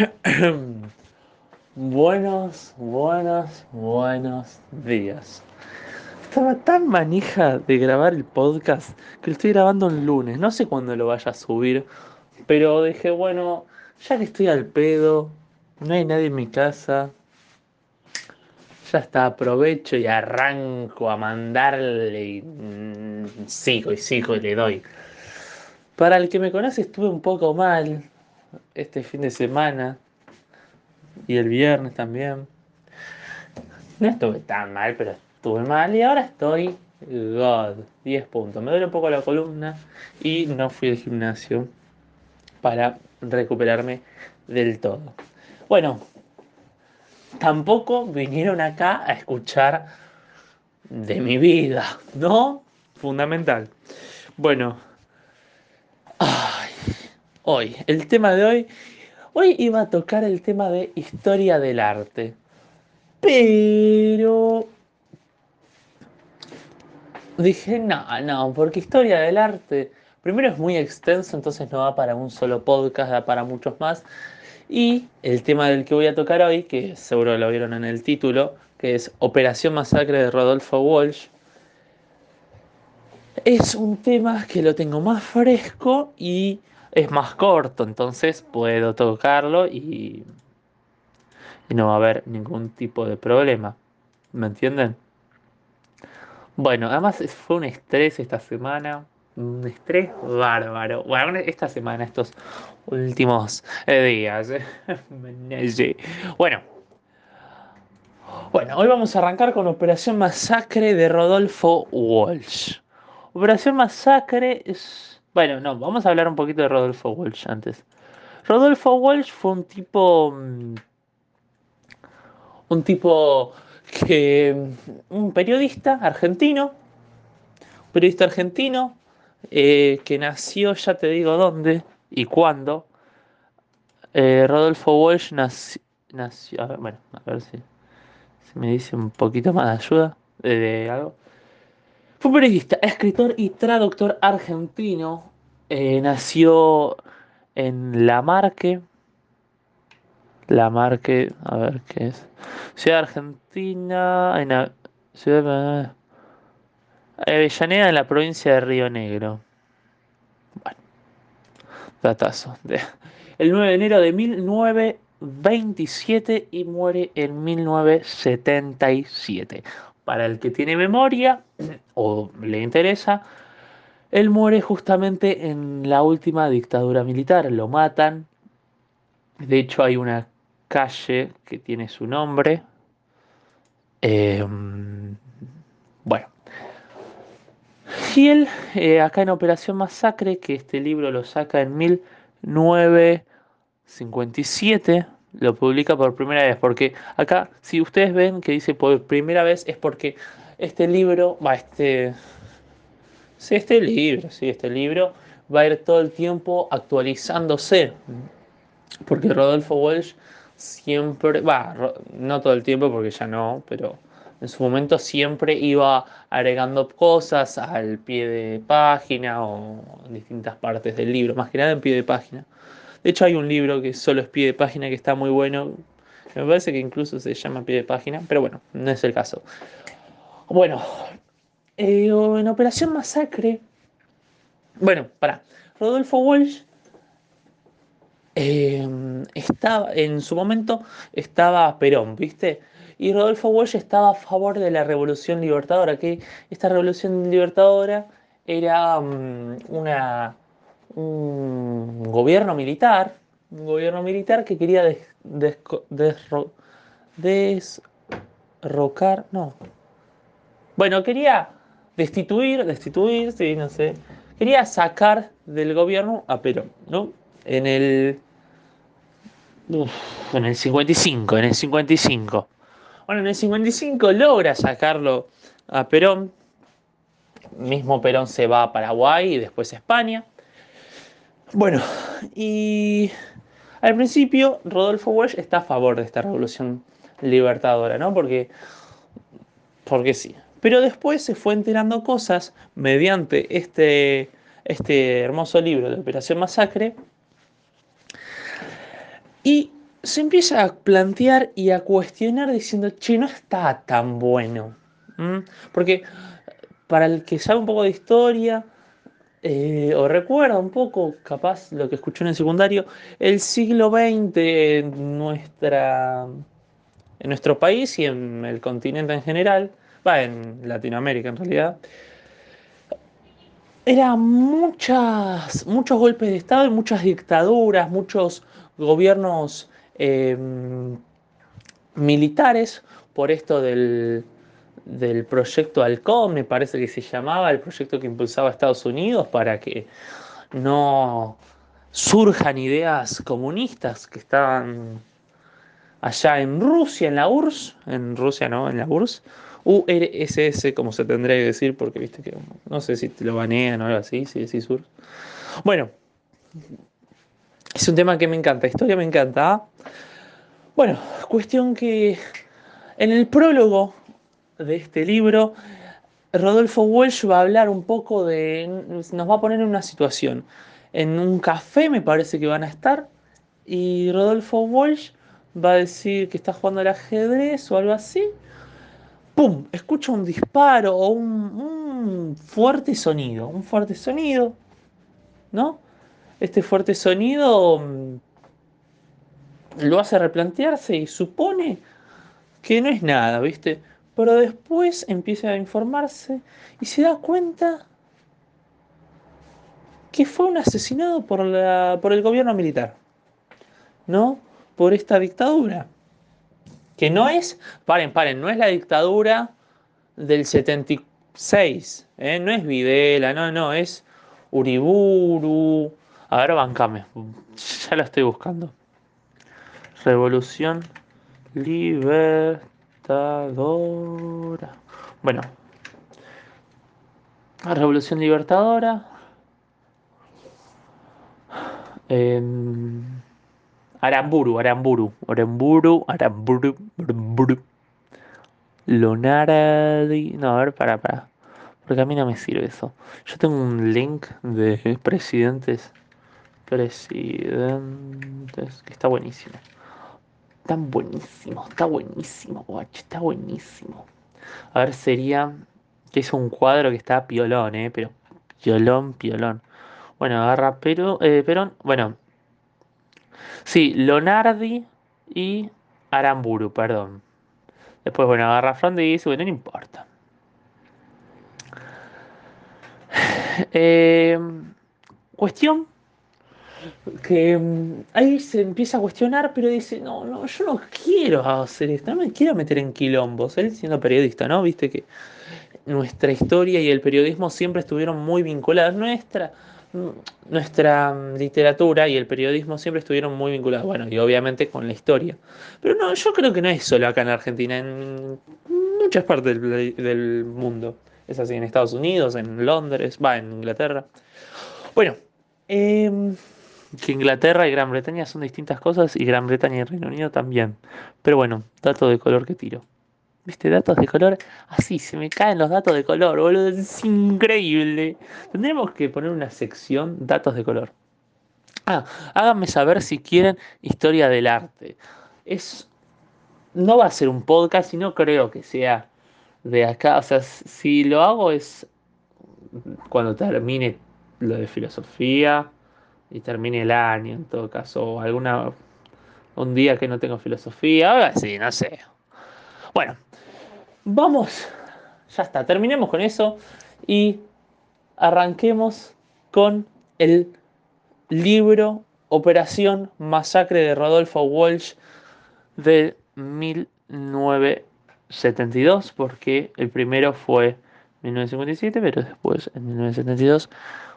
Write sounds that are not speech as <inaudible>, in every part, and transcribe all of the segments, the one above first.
<coughs> buenos, buenos, buenos días. Estaba tan manija de grabar el podcast que lo estoy grabando el lunes. No sé cuándo lo vaya a subir, pero dije, bueno, ya que estoy al pedo, no hay nadie en mi casa. Ya está, aprovecho y arranco a mandarle. Y, mm, sigo y sigo y le doy. Para el que me conoce, estuve un poco mal este fin de semana y el viernes también. No estuve tan mal, pero estuve mal y ahora estoy God, 10 puntos. Me duele un poco la columna y no fui al gimnasio para recuperarme del todo. Bueno, tampoco vinieron acá a escuchar de mi vida, ¿no? Fundamental. Bueno, hoy, el tema de hoy Hoy iba a tocar el tema de historia del arte. Pero dije, no, no, porque historia del arte, primero es muy extenso, entonces no va para un solo podcast, da para muchos más. Y el tema del que voy a tocar hoy, que seguro lo vieron en el título, que es Operación Masacre de Rodolfo Walsh, es un tema que lo tengo más fresco y es más corto, entonces puedo tocarlo y, y no va a haber ningún tipo de problema. ¿Me entienden? Bueno, además fue un estrés esta semana, un estrés bárbaro. Bueno, esta semana, estos últimos días. <laughs> Bueno. Bueno, hoy vamos a arrancar con Operación Masacre de Rodolfo Walsh. Operación Masacre es bueno, no, vamos a hablar un poquito de Rodolfo Walsh antes. Rodolfo Walsh fue un tipo. Mm, un tipo que. Un periodista argentino. Un periodista argentino eh, que nació, ya te digo dónde y cuándo. Eh, Rodolfo Walsh nació. nació a ver, bueno, a ver si, si, me dice un poquito más de ayuda de algo. Fue periodista, escritor y traductor argentino. Eh, nació en La Marque. La Marque, a ver qué es. Ciudad Argentina, en ciudad Avellaneda, en la provincia de Río Negro. Bueno, datazo. El 9 de enero de 1927 y muere en 1977. Para el que tiene memoria o le interesa, él muere justamente en la última dictadura militar. Lo matan. De hecho, hay una calle que tiene su nombre. Em, bueno. Él, eh, acá en Operación Masacre, que este libro lo saca en 1957 lo publica por primera vez, porque acá, si ustedes ven que dice por primera vez, es porque este libro, va, este, sí, este libro, sí, este libro va a ir todo el tiempo actualizándose, porque Rodolfo Walsh siempre, va, no todo el tiempo porque ya no, pero en su momento siempre iba agregando cosas al pie de página o en distintas partes del libro, más que nada en pie de página. De hecho, hay un libro que solo es pie de página que está muy bueno. Me parece que incluso se llama pie de página, pero bueno, no es el caso. Bueno, eh, en Operación Masacre. Bueno, para. Rodolfo Walsh em, estaba, en su momento estaba Perón, ¿viste? Y Rodolfo Walsh estaba a favor de la revolución libertadora, que esta revolución libertadora era mm, una un gobierno militar, un gobierno militar que quería desrocar, no. Bueno, quería destituir, destituir, sí, no sé. Quería sacar del gobierno a Perón, ¿no? En el en el 55, en el 55. Bueno, en el 55 logra sacarlo a Perón. Mismo Perón se va a Paraguay y después a España. Bueno, y al principio Rodolfo Walsh está a favor de esta revolución libertadora, ¿no? Porque, porque sí. Pero después se fue enterando cosas mediante este, este hermoso libro de Operación Masacre. Y se empieza a plantear y a cuestionar diciendo, che, no está tan bueno. Porque para el que sabe un poco de historia, eh, o recuerda un poco, capaz, lo que escuchó en el secundario, el siglo XX en, nuestro país y en el continente en general, va, en Latinoamérica en realidad, era muchas, muchos golpes de Estado y muchas dictaduras, muchos gobiernos Em, militares por esto del, del proyecto Halcón, me parece que se llamaba, el proyecto que impulsaba Estados Unidos para que no surjan ideas comunistas que estaban allá en Rusia, en la URSS, en Rusia no, en la URSS, URSS, como se tendría que decir, porque viste que no sé si te lo banean o algo así, si decís URSS. Bueno, es un tema que me encanta, historia me encanta. Bueno, cuestión que en el prólogo de este libro, Rodolfo Walsh va a hablar un poco de, nos va a poner en una situación. En un café me parece que van a estar y Rodolfo Walsh va a decir que está jugando al ajedrez o algo así. ¡Pum! Escucha un disparo o un, un fuerte sonido, un fuerte sonido, ¿no? este fuerte sonido mm, lo hace replantearse y supone que no es nada, ¿viste? Pero después empieza a informarse y se da cuenta que fue un asesinado por, la, por el gobierno militar, ¿no? Por esta dictadura. Que no es, paren, paren, no es la dictadura del 76, ¿eh? no es Videla, no, no, es Uriburu, a ver, bancame. Ya la estoy buscando. Revolución Libertadora. Bueno. Revolución Libertadora. Aramburu, Aramburu, Aramburu, Aramburu, Aramburu. Lonardi. No, a ver, para, para. Porque a mí no me sirve eso. Yo tengo un link de presidentes presidentes, que está buenísimo. Está buenísimo, está buenísimo, guacho, está buenísimo. A ver, sería que es un cuadro que está piolón, eh, pero piolón, piolón. Bueno, agarra pero, eh, Perón, bueno. Sí, Lonardi y Aramburu, perdón. Después, bueno, agarra dice, bueno, no importa. <sighs> Eh, cuestión que mm, ahí se empieza a cuestionar, pero dice, no, no, yo no quiero hacer esto, no me quiero meter en quilombos. Él siendo periodista, ¿no? Viste que nuestra historia y el periodismo siempre estuvieron muy vinculados. Nuestra, mm, nuestra mm, literatura y el periodismo siempre estuvieron muy vinculados. Bueno, y obviamente con la historia. Pero no, yo creo que no es solo acá en Argentina, en muchas partes del, del mundo. Es así en Estados Unidos, en Londres, va, en Inglaterra. Bueno, eh, que Inglaterra y Gran Bretaña son distintas cosas y Gran Bretaña y Reino Unido también. Pero bueno, dato de color que tiro. ¿Viste? Datos de color. Así, se me caen los datos de color, boludo. Es increíble. Tendremos que poner una sección datos de color. Ah, háganme saber si quieren historia del arte. Es. No va a ser un podcast y no creo que sea de acá. O sea, si lo hago es cuando termine lo de filosofía y termine el año en todo caso, o alguna un día que no tengo filosofía, ahora sí, no sé. Bueno, vamos, ya está, terminemos con eso y arranquemos con el libro Operación Masacre de Rodolfo Walsh de 1972, porque el primero fue 1957, pero después en 1972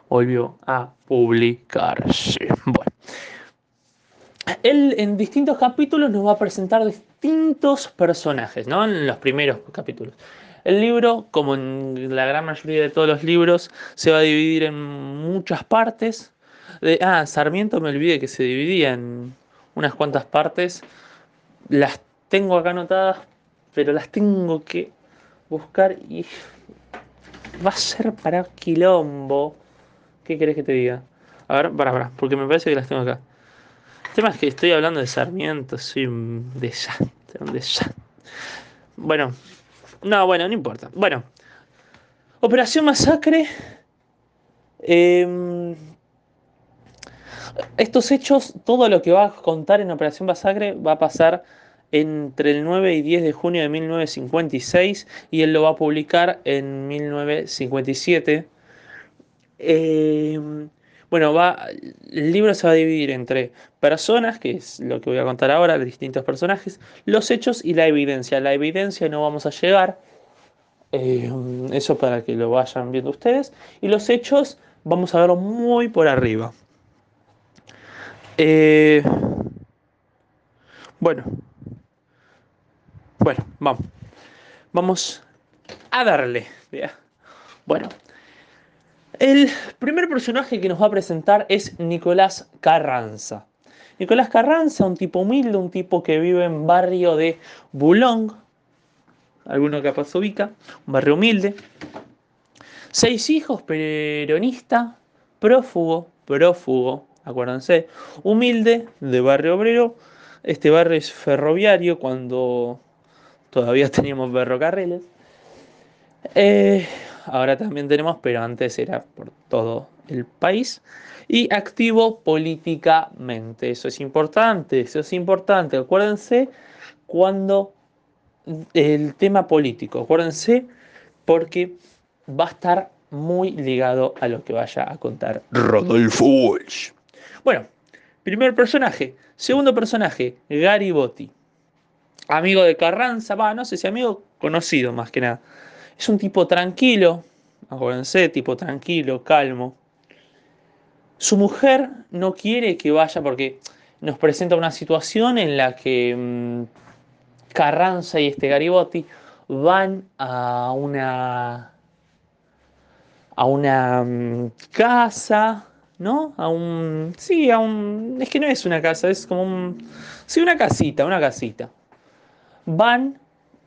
volvió a publicarse. Bueno. Él en distintos capítulos nos va a presentar distintos personajes, ¿no? En los primeros capítulos. El libro, como en la gran mayoría de todos los libros, se va a dividir en muchas partes. Ah, Sarmiento me olvidé que se dividía en unas cuantas partes. Las tengo acá anotadas, pero las tengo que buscar y va a ser para quilombo. ¿Qué querés que te diga? A ver, para, para, porque me parece que las tengo acá. El tema es que estoy hablando de Sarmiento, soy un desastre, un desastre. Bueno, no, bueno, no importa. Bueno, Operación Masacre. Em, estos hechos, todo lo que va a contar en Operación Masacre va a pasar entre el 9 y 10 de junio de 1956 y él lo va a publicar en 1957. Em, bueno, el libro se va a dividir entre personas, que es lo que voy a contar ahora, de distintos personajes, los hechos y la evidencia. La evidencia no vamos a llegar, em, eso para que lo vayan viendo ustedes, y los hechos vamos a verlo muy por arriba. Eh, bueno, bueno, vamos. Vamos a darle. Bueno, el primer personaje que nos va a presentar es Nicolás Carranza. Nicolás Carranza, un tipo humilde, un tipo que vive en barrio de Boulogne, alguno capaz ubica, un barrio humilde. Seis hijos, peronista, prófugo, prófugo, acuérdense, humilde, de barrio obrero. Este barrio es ferroviario cuando todavía <laughs> teníamos ferrocarriles. Eh, ahora también tenemos, pero antes era por todo el país. Y activo políticamente, eso es importante, eso es importante. Acuérdense cuando el tema político, acuérdense porque va a estar muy ligado a lo que vaya a contar Rodolfo Walsh. Bueno, primer personaje. Segundo personaje, Garibotti. Amigo de Carranza, va, no sé si amigo conocido más que nada. Es un tipo tranquilo, acuérdense, tipo tranquilo, calmo. Su mujer no quiere que vaya porque nos presenta una situación en la que mm, Carranza y este Garibotti van a una a una mm, casa ¿no? A un. Sí, a un. Es que no es una casa, es como un. Sí, una casita, una casita. Van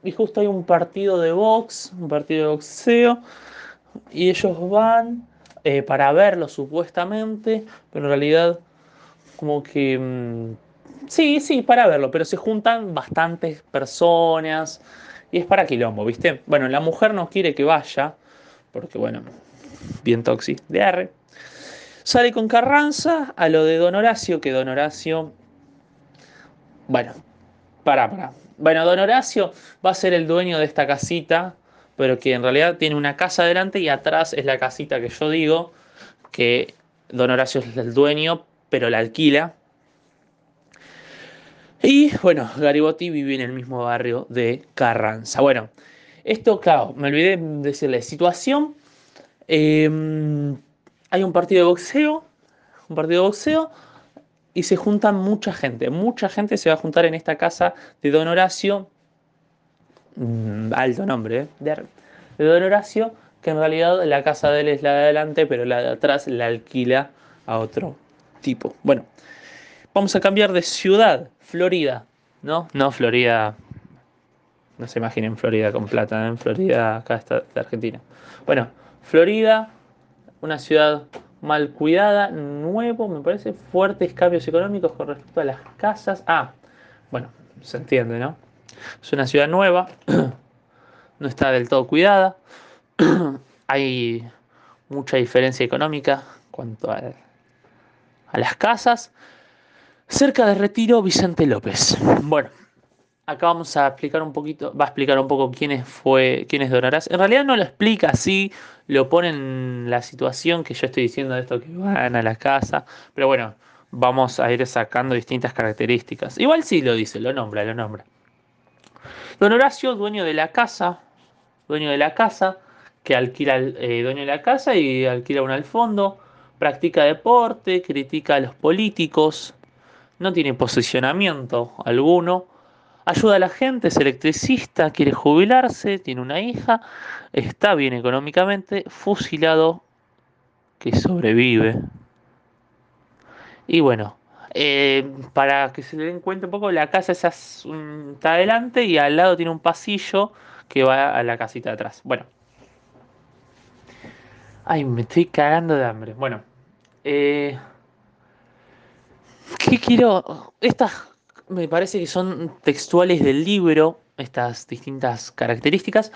y justo hay un partido de box, un partido de boxeo, y ellos van eh, para verlo supuestamente, pero en realidad, como que. Mm, sí, sí, para verlo, pero se juntan bastantes personas y es para quilombo, ¿viste? Bueno, la mujer no quiere que vaya, porque bueno, bien toxi de R. Sale con Carranza a lo de Don Horacio, que Don Horacio. Bueno, para, para. Bueno, Don Horacio va a ser el dueño de esta casita, pero que en realidad tiene una casa adelante y atrás es la casita que yo digo, que Don Horacio es el dueño, pero la alquila. Y bueno, Garibotti vive en el mismo barrio de Carranza. Bueno, esto, claro, me olvidé de decirle, situación. Eh, hay un partido de boxeo, un partido de boxeo, y se juntan mucha gente. Mucha gente se va a juntar en esta casa de Don Horacio, mm, alto nombre, ¿eh? de, Don Horacio, que en realidad la casa de él es la de adelante, pero la de atrás la alquila a otro tipo. Bueno, vamos a cambiar de ciudad, Florida, ¿no? No Florida, no se imaginen Florida con plata, en ¿eh? Florida acá está de Argentina. Bueno, Florida, una ciudad mal cuidada, nuevo, me parece, fuertes cambios económicos con respecto a las casas. Ah, bueno, se entiende, ¿no? Es una ciudad nueva, <clears throat> no está del todo cuidada, <clears throat> hay mucha diferencia económica cuanto a, a las casas. Cerca de Retiro, Vicente López. Bueno, acá vamos a explicar un poquito, va a explicar un poco quién es, fue, quién es Donarás. En realidad no lo explica así, lo pone en la situación que yo estoy diciendo de esto que van a la casa, pero bueno, vamos a ir sacando distintas características. Igual sí lo dice, lo nombra, lo nombra. Don Horacio, dueño de la casa, dueño de la casa, que alquila, eh, dueño de la casa y alquila un al fondo, practica deporte, critica a los políticos, no tiene posicionamiento alguno ayuda a la gente, es electricista, quiere jubilarse, tiene una hija, está bien económicamente, fusilado, que sobrevive. Y bueno, eh, para que se den cuenta un poco, la casa esa está adelante y al lado tiene un pasillo que va a la casita de atrás. Bueno. Ay, me estoy cagando de hambre. Bueno. Eh, ¿Qué quiero? Estas me parece que son textuales del libro, estas distintas características.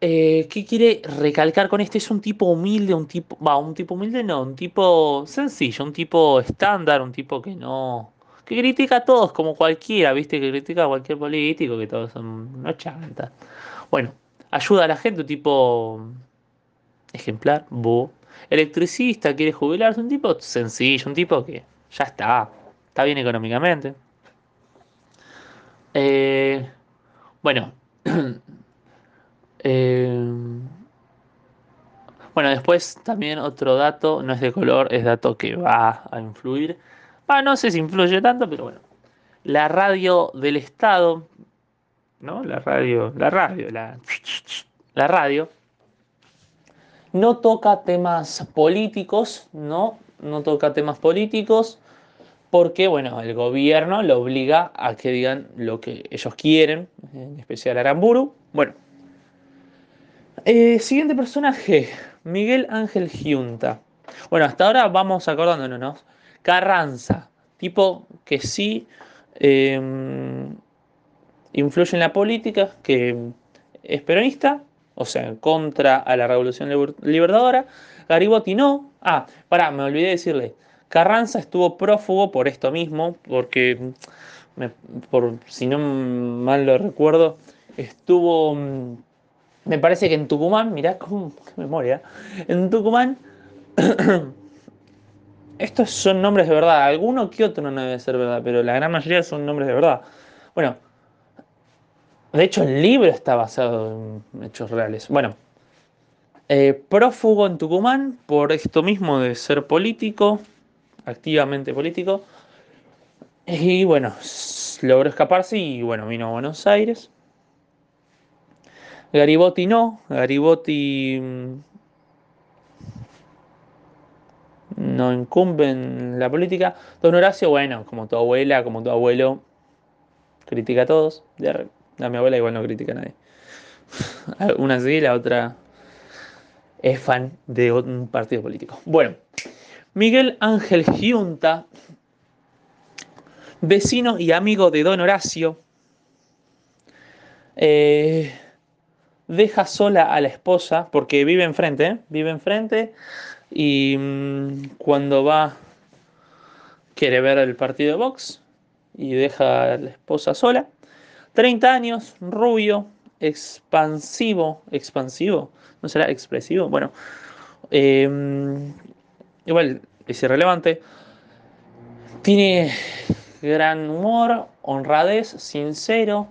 Eh, ¿Qué quiere recalcar con este? Es un tipo humilde, un tipo, va, un tipo humilde no, un tipo sencillo, un tipo estándar, un tipo que no, que critica a todos como cualquiera, viste, que critica a cualquier político, que todos son unos chantas. Bueno, ayuda a la gente, un tipo ejemplar, bo. Electricista, quiere jubilarse, un tipo sencillo, un tipo que ya está, está bien económicamente. Eh, bueno, <clears throat> eh, bueno, después también otro dato, no es de color, es dato que va a influir. Ah, no sé si influye tanto, pero bueno. La radio del Estado, ¿no? La radio, la radio, la, <tsk> la radio, no toca temas políticos, ¿no? No toca temas políticos porque, bueno, el gobierno lo obliga a que digan lo que ellos quieren, en especial Aramburu. Bueno, eh, siguiente personaje, Miguel Ángel Giunta. Bueno, hasta ahora vamos acordándonos, ¿no? Carranza, tipo que sí eh, influye en la política, que es peronista, o sea, contra a la revolución libertadora. Garibaldi no. Ah, pará, me olvidé decirle. Carranza estuvo prófugo por esto mismo, porque, por, si no mal lo recuerdo, estuvo, mm, me parece que en Tucumán, mirá cómo, qué memoria, en Tucumán, <clears throat> estos son nombres de verdad, alguno que otro no debe ser verdad, pero la gran mayoría son nombres de verdad. Bueno, de hecho, el libro está basado en hechos reales. Bueno, eh, prófugo en Tucumán por esto mismo de ser político, activamente político. Y bueno, logró escaparse y bueno, vino a Buenos Aires. Garibotti no, Garibotti mm, no incumbe en la política. Don Horacio, bueno, como tu abuela, como tu abuelo, critica a todos. A mi abuela igual no critica a nadie. <laughs> Una sí, la otra es fan de un partido político. Bueno, Miguel Ángel Giunta, vecino y amigo de Don Horacio, eh, deja sola a la esposa porque vive enfrente, ¿eh? vive enfrente y mm, cuando va quiere ver el partido de box y deja a la esposa sola 30 años, rubio, expansivo, expansivo, ¿no será expresivo? Bueno, em, igual es irrelevante. Tiene gran humor, honradez, sincero,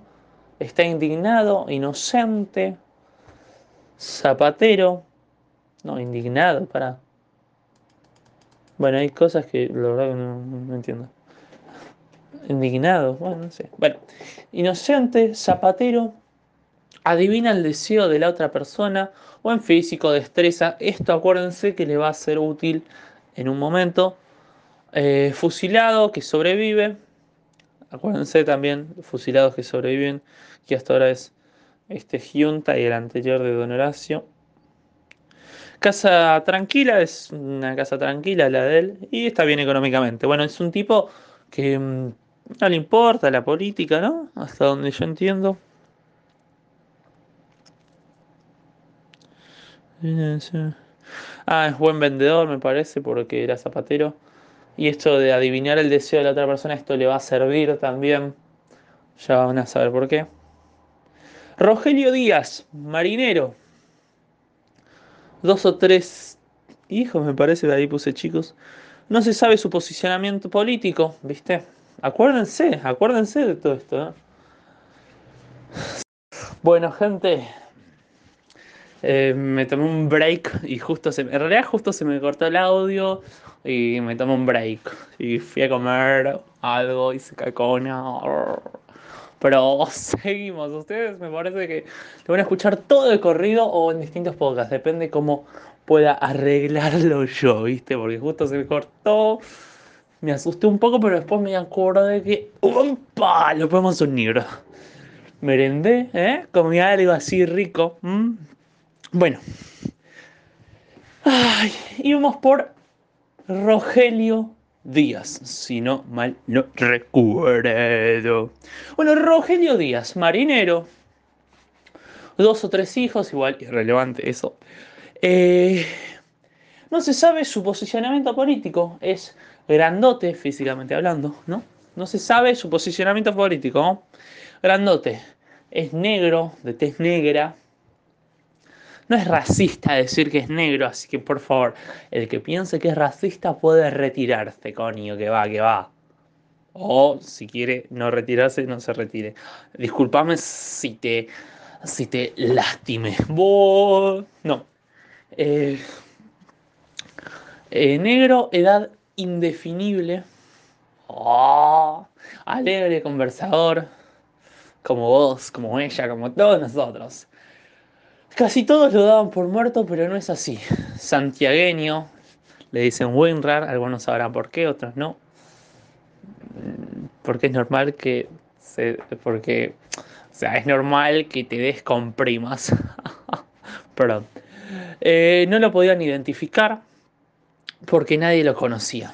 está indignado, inocente, zapatero, no, indignado, para. Bueno, hay cosas que la verdad que no entiendo indignado, bueno, no sé. Bueno, inocente, zapatero, adivina el deseo de la otra persona, o en físico, destreza. Esto acuérdense que le va a ser útil en un momento. Eh, fusilado que sobrevive. Acuérdense también, fusilados que sobreviven, que hasta ahora es este Giunta y el anterior de Don Horacio. Casa tranquila, es una casa tranquila la de él, y está bien económicamente. Bueno, es un tipo que mm, no le importa la política, ¿no? Hasta donde yo entiendo. Ah, es buen vendedor, me parece, porque era zapatero. Y esto de adivinar el deseo de la otra persona, esto le va a servir también. Ya van a saber por qué. Rogelio Díaz, marinero. Dos o tres hijos, me parece, de ahí puse chicos. No se sabe su posicionamiento político, ¿viste? Acuérdense, acuérdense de todo esto. ¿eh? Bueno, gente, eh, me tomé un break y justo se, en realidad justo se me cortó el audio y me tomé un break y fui a comer algo y se cacona. Pero <laughs> seguimos, ustedes me parece que lo van a escuchar todo de corrido o en distintos podcasts, depende cómo pueda arreglarlo <laughs> yo, ¿viste? Porque justo se me cortó me asusté un poco, pero después me acordé que. Lo podemos unir. Merendé, ¿eh? Comí algo así rico. Bueno. Ay, íbamos por Rogelio Díaz, si no mal no recuerdo. Bueno, Rogelio Díaz, marinero, dos o tres hijos, igual irrelevante eso. Eh, no se sabe su posicionamiento político, es grandote físicamente hablando, ¿no? No se sabe su posicionamiento político. Grandote, es negro, de tez negra, no es racista decir que es negro, así que por favor, el que piense que es racista puede retirarse, coño, que va, que va. O si quiere no retirarse, no se retire. Disculpame si te, si te lastime. No. Eh, eh, negro, edad indefinible. Oh, alegre, conversador. Como vos, como ella, como todos nosotros. Casi todos lo daban por muerto, pero no es así. Santiagueño, le dicen Winrar, algunos sabrán por qué, otros no. Porque es normal que se, porque o sea, es normal que te descomprimas. <laughs> Perdón. Eh, no lo podían identificar porque nadie lo conocía.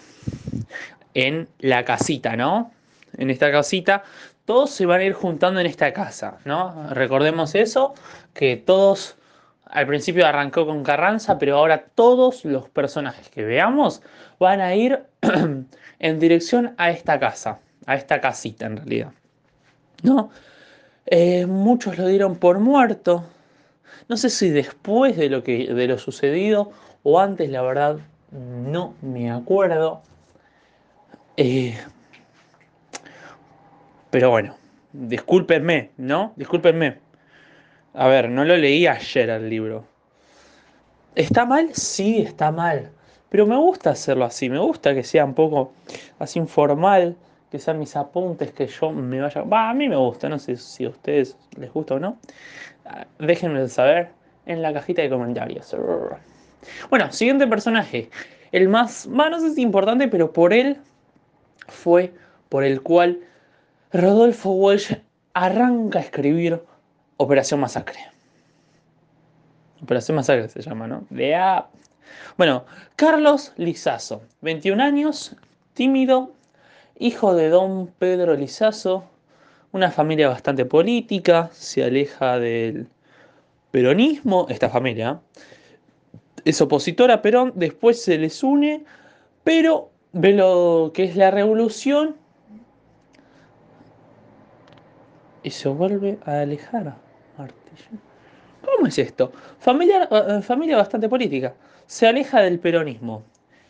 En la casita, ¿no? En esta casita todos se van a ir juntando en esta casa, ¿no? Recordemos eso, que todos al principio arrancó con Carranza, pero ahora todos los personajes que veamos van a ir <clears throat> en dirección a esta casa, a esta casita en realidad, ¿no? Eh, muchos lo dieron por muerto, no sé si después de lo, que, de lo sucedido o antes, la verdad, no me acuerdo. Eh, pero bueno, discúlpenme, ¿no? Discúlpenme. A ver, no lo leí ayer el libro. ¿Está mal? Sí, está mal. Pero me gusta hacerlo así, me gusta que sea un poco así informal, que sean mis apuntes, que yo me vaya... Va, a mí me gusta, no sé si a ustedes les gusta o no. Ah, déjenme saber en la cajita de comentarios. Bueno, siguiente personaje. El más, va, no sé si importante, pero por él fue por el cual Rodolfo Walsh arranca a escribir Operación Masacre. Operación Masacre se llama, ¿no? Vea. Bueno, Carlos Lizazo, 21 años, tímido, hijo de don Pedro Lizazo, una familia bastante política, se aleja del peronismo, esta familia, es opositora a Perón, después se les une, pero ve lo que es la revolución y se vuelve a alejar. Martillo. ¿Cómo es esto? Familia, eh, eh, familia bastante política. Se aleja del peronismo.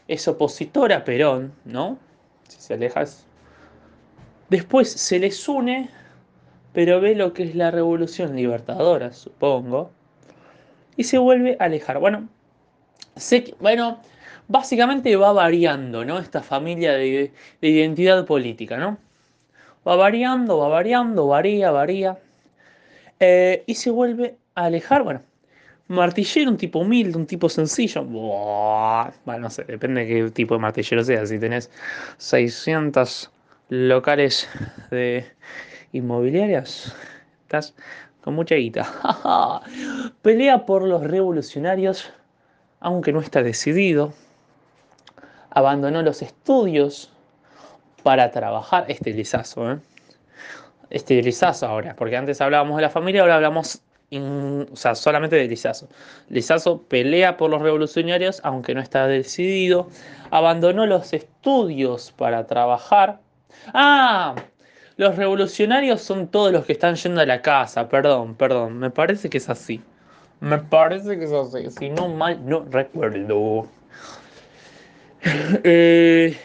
Es opositora a Perón, ¿no? Si se aleja. Después se les une, pero ve lo que es la revolución libertadora, supongo. Y se vuelve a alejar. Bueno, sé bueno, básicamente va variando, ¿no? Esta familia de, de identidad política, ¿no? Va variando, va variando, varía, varía. Eh, y se vuelve a alejar. Bueno, martillero, un tipo humilde, un tipo sencillo. bueno, no sé, depende de qué tipo de martillero sea. Si tenés 600 locales de inmobiliarias, estás con mucha guita. <laughs> Pelea por los revolucionarios, aunque no está decidido. Abandonó los estudios para trabajar, este lizazo, ¿eh? este lizazo ahora, porque antes hablábamos de la familia, ahora hablamos o sea, solamente de Lizazo. Lizazo pelea por los revolucionarios, aunque no está decidido. Abandonó los estudios para trabajar. Ah, los revolucionarios son todos los que están yendo a la casa. Perdón, perdón, me parece que es así. Me parece que es así. Si no mal, no recuerdo. <laughs> Eh,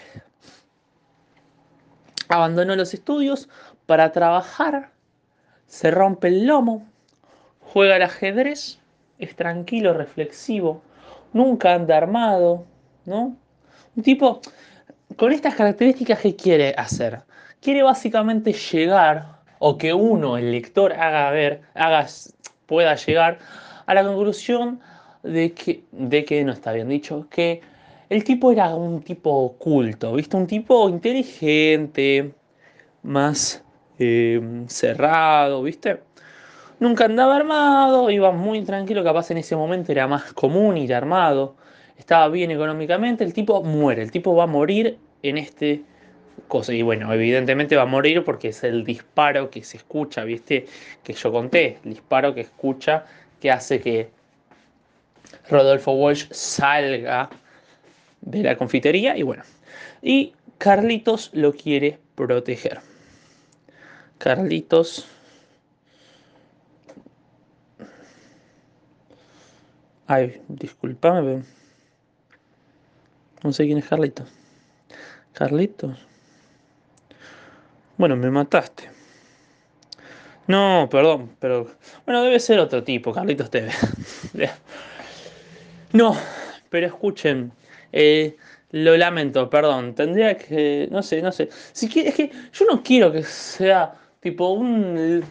abandonó los estudios para trabajar, se rompe el lomo, juega al ajedrez, es tranquilo, reflexivo, nunca anda armado, ¿no? Un tipo con estas características que quiere hacer. Quiere básicamente llegar, o que uno, el lector, haga ver, haga, pueda llegar a la conclusión de que, de que, no está bien dicho, que el tipo era un tipo oculto, ¿viste? Un tipo inteligente, más eh, cerrado, ¿viste? Nunca andaba armado, iba muy tranquilo, capaz en ese momento era más común ir armado, estaba bien económicamente, el tipo muere, el tipo va a morir en este cosa. Y bueno, evidentemente va a morir porque es el disparo que se escucha, ¿viste? Que yo conté, el disparo que escucha que hace que Rodolfo Walsh salga de la confitería y bueno. Y Carlitos lo quiere proteger. Carlitos. Ay, discúlpame. No sé quién es Carlitos. Carlitos. Bueno, me mataste. No, perdón, pero. Bueno, debe ser otro tipo, Carlitos TV. <laughs> no, pero escuchen. Eh, lo lamento, perdón. Tendría que. No sé, no sé. Si es que yo no quiero que sea tipo un.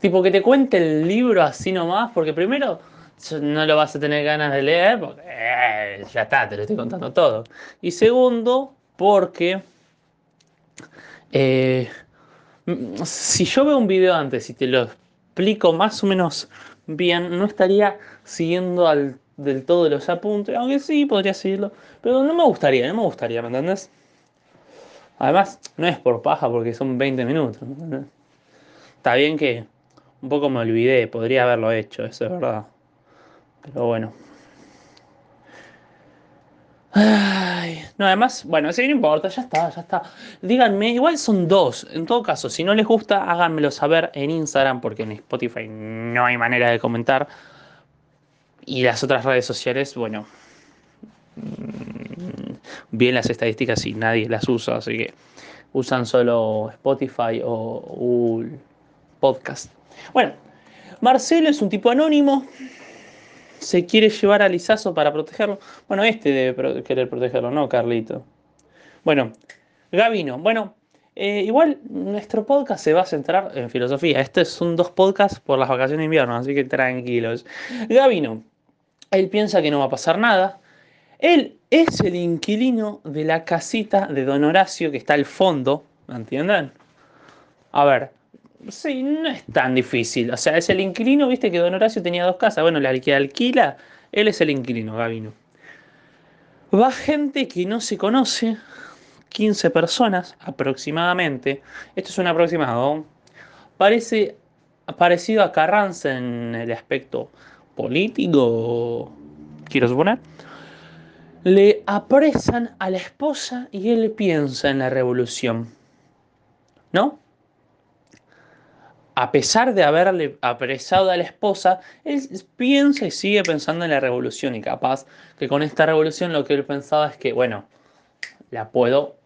Tipo que te cuente el libro así nomás, porque primero no lo vas a tener ganas de leer, porque eh, ya está, te lo estoy contando todo. Y segundo, porque. Eh, si yo veo un video antes y te lo explico más o menos bien, no estaría siguiendo al, del todo los apuntes, aunque sí podría seguirlo, pero no me gustaría, no me gustaría, ¿me entendés? Además, no es por paja porque son 20 minutos. Está bien que un poco me olvidé, podría haberlo hecho, eso es verdad. Pero bueno. Ay, no, además, bueno, si no importa, ya está, ya está. Díganme, igual son dos. En todo caso, si no les gusta, háganmelo saber en Instagram, porque en Spotify no hay manera de comentar. Y las otras redes sociales, bueno, mm, bien las estadísticas y nadie las usa, así que usan solo Spotify o Google Podcast. Bueno, Marcelo es un tipo anónimo se quiere llevar a Lizazo para protegerlo. Bueno, este debe querer protegerlo, no Carlito. Bueno, Gavino. Bueno, eh, igual nuestro podcast se va a centrar en filosofía. Estos son dos podcasts por las vacaciones de invierno, así que tranquilos. Gavino, él piensa que no va a pasar nada. Él es el inquilino de la casita de Don Horacio que está al fondo, ¿me entienden? A ver, Sí, no es tan difícil. O sea, es el inquilino, viste que Don Horacio tenía dos casas. Bueno, la que alquila, él es el inquilino, Gavino. Va gente que no se conoce, 15 personas aproximadamente. Esto es un aproximado. Parece parecido a Carranza en el aspecto político, quiero suponer. Le apresan a la esposa y él piensa en la revolución. ¿No? a pesar de haberle apresado a la esposa, él piensa y sigue pensando en la revolución y capaz que con esta revolución lo que él pensaba es que, bueno, la puedo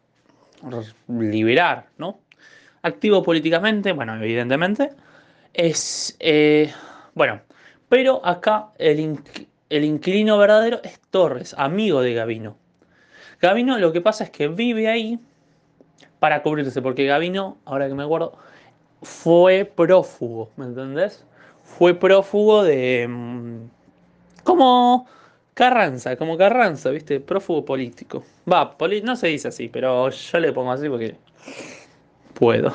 liberar, ¿no? Activo políticamente, bueno, evidentemente, es, eh, bueno, pero acá el, el inquilino verdadero es Torres, amigo de Gavino. Gavino lo que pasa es que vive ahí para cubrirse, porque Gavino, ahora que me acuerdo, fue prófugo, ¿me entendés? Fue prófugo de... Mm, como Carranza, como Carranza, ¿viste? Prófugo político. Va, no se dice así, pero yo le pongo así porque puedo.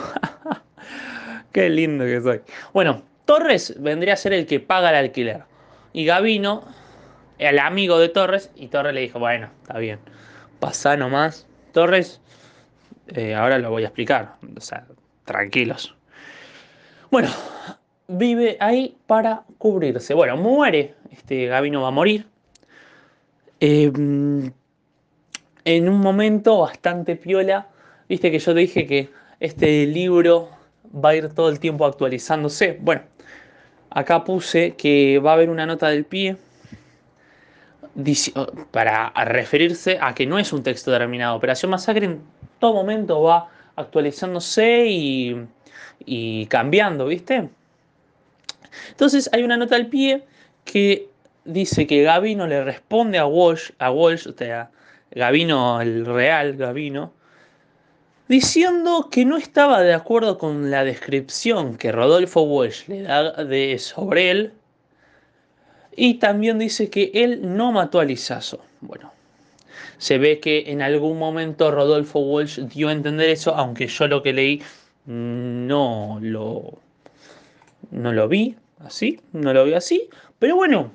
<laughs> Qué lindo que soy. Bueno, Torres vendría a ser el que paga el alquiler. Y Gavino, el amigo de Torres, y Torres le dijo, bueno, está bien, pasá nomás. Torres, eh, ahora lo voy a explicar. O sea, tranquilos. Bueno, vive ahí para cubrirse. Bueno, muere. Este Gabino va a morir. Em, en un momento bastante piola. Viste que yo te dije que este libro va a ir todo el tiempo actualizándose. Bueno, acá puse que va a haber una nota del pie para referirse a que no es un texto terminado. Operación Masacre en todo momento va actualizándose y y cambiando, ¿viste? Entonces hay una nota al pie que dice que Gavino le responde a Walsh, a Walsh, o sea, Gavino, el real Gavino, diciendo que no estaba de acuerdo con la descripción que Rodolfo Walsh le da de, sobre él y también dice que él no mató a Lizazo. Bueno, se ve que en algún momento Rodolfo Walsh dio a entender eso, aunque yo lo que leí no lo, no lo vi así, no lo vi así, pero bueno,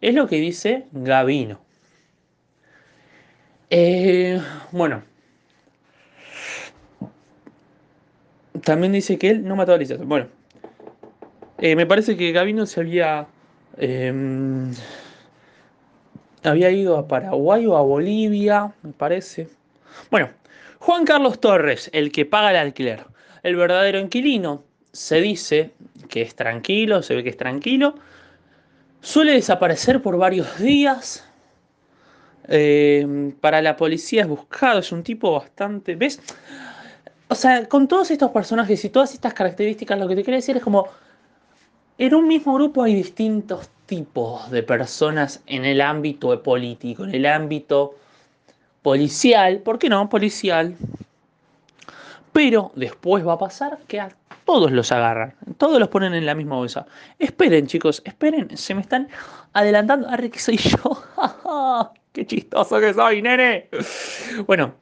es lo que dice Gavino. Eh, bueno. También dice que él no mató a Alicia. Bueno. Eh, me parece que Gavino se había. Em, había ido a Paraguay o a Bolivia, me parece. Bueno, Juan Carlos Torres, el que paga el alquiler. El verdadero inquilino se dice que es tranquilo, se ve que es tranquilo. Suele desaparecer por varios días. Eh, para la policía es buscado, es un tipo bastante... ¿Ves? O sea, con todos estos personajes y todas estas características, lo que te quiero decir es como... En un mismo grupo hay distintos tipos de personas en el ámbito político, en el ámbito policial, ¿por qué no? Policial. Pero después va a pasar que a todos los agarran, todos los ponen en la misma bolsa. Esperen, chicos, esperen, se me están adelantando. Arre, que soy yo. <laughs> ¡Qué chistoso que soy, nene! Bueno,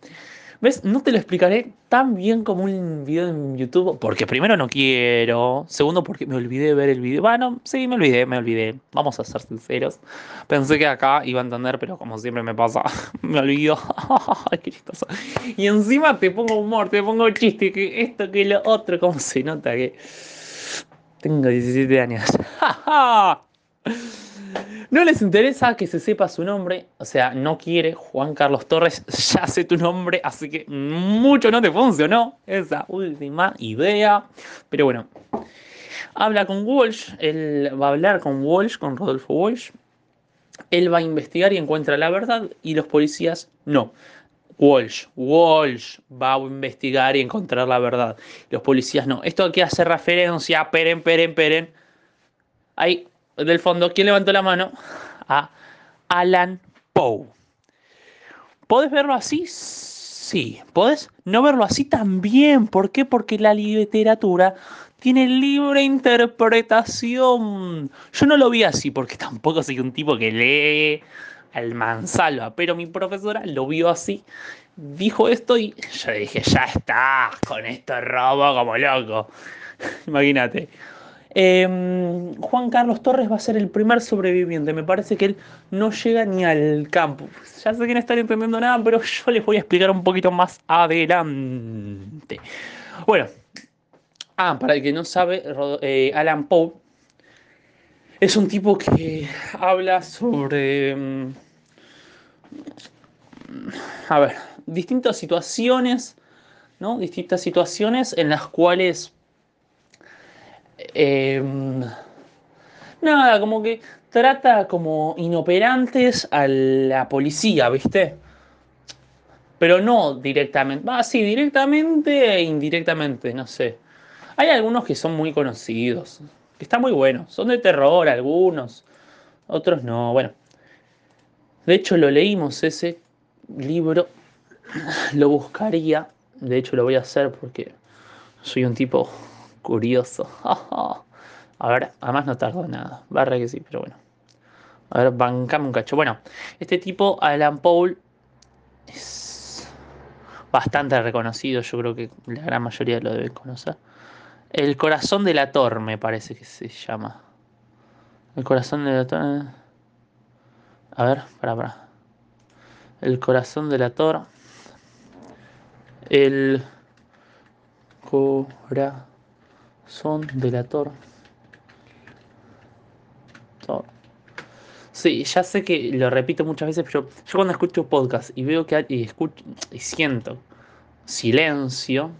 ¿Ves? No te lo explicaré tan bien como un video en YouTube, porque primero no quiero, segundo porque me olvidé de ver el video. Bueno, sí, me olvidé, me olvidé. Vamos a ser sinceros. Pensé que acá iba a entender, pero como siempre me pasa, <laughs> me olvido. <laughs> Qué chistoso. Y encima te pongo humor, te pongo chiste, que esto, que lo otro, como se nota que tengo 17 años. <laughs> No les interesa que se sepa su nombre, o sea, no quiere Juan Carlos Torres, <laughs> ya sé tu nombre, así que mucho no te funcionó esa última idea. Pero bueno, habla con Walsh, él va a hablar con Walsh, con Rodolfo Walsh. Él va a investigar y encuentra la verdad y los policías no. Walsh, Walsh va a investigar y encontrar la verdad. Los policías no. Esto aquí hace referencia, peren, peren, peren. Hay del fondo, ¿quién levantó la mano? A Alan Poe. ¿Podés verlo así? Sí. ¿Podés no verlo así también? ¿Por qué? Porque la literatura tiene libre interpretación. Yo no lo vi así porque tampoco soy un tipo que lee al mansalva, pero mi profesora lo vio así, dijo esto y yo dije, ya está, con esto robo como loco. <laughs> Imagínate. Em, Juan Carlos Torres va a ser el primer sobreviviente. Me parece que él no llega ni al campo. Ya sé que no están entendiendo nada, pero <laughs> yo les voy a explicar un poquito más adelante. Bueno, ah, para el que no sabe, eh, Alan Poe es un tipo que habla sobre. Em, a ver, distintas situaciones, ¿no? Distintas situaciones en las cuales Em, nada, como que trata como inoperantes a la policía, ¿viste? Pero no directamente. Ah, sí, directamente e indirectamente, no sé. Hay algunos que son muy conocidos, que están muy buenos. Son de terror algunos, otros no. Bueno, de hecho lo leímos ese libro, lo buscaría. De hecho lo voy a hacer porque soy un tipo curioso. <laughs> A ver, además no tardo nada. Barra que sí, pero bueno. A ver, bancame un cacho. Bueno, este tipo, Alan Paul, es bastante reconocido. Yo creo que la gran mayoría lo debe conocer. El corazón de la Tor, me parece que se llama. El corazón de la Tor. A ver, para, para. El corazón de la Tor. El corazón son delator. Sí, ya sé que lo repito muchas veces, pero yo cuando escucho podcast y veo que y escucho y siento silencio,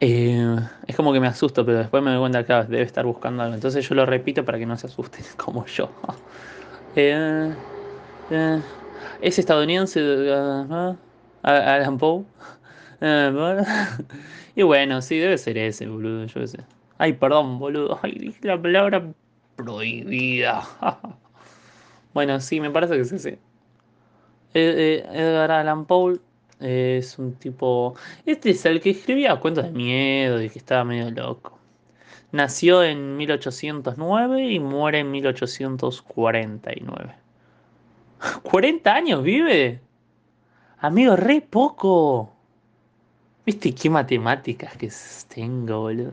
eh, es como que me asusto, pero después me doy cuenta que debe estar buscando algo. Entonces yo lo repito para que no se asusten <laughs> como yo. Eh, eh, es estadounidense Alan Poe. <laughs> Y bueno, sí, debe ser ese, boludo, yo sé. Ay, perdón, boludo. Ay, dije la palabra prohibida. <laughs> bueno, sí, me parece que es ese. Eh, eh, Edgar Allan Poe es un tipo. Este es el que escribía cuentos de miedo y que estaba medio loco. Nació en 1809 y muere en 1849. ¿40 <laughs> años vive? Amigo, re poco. ¿Viste qué matemáticas que tengo, boludo?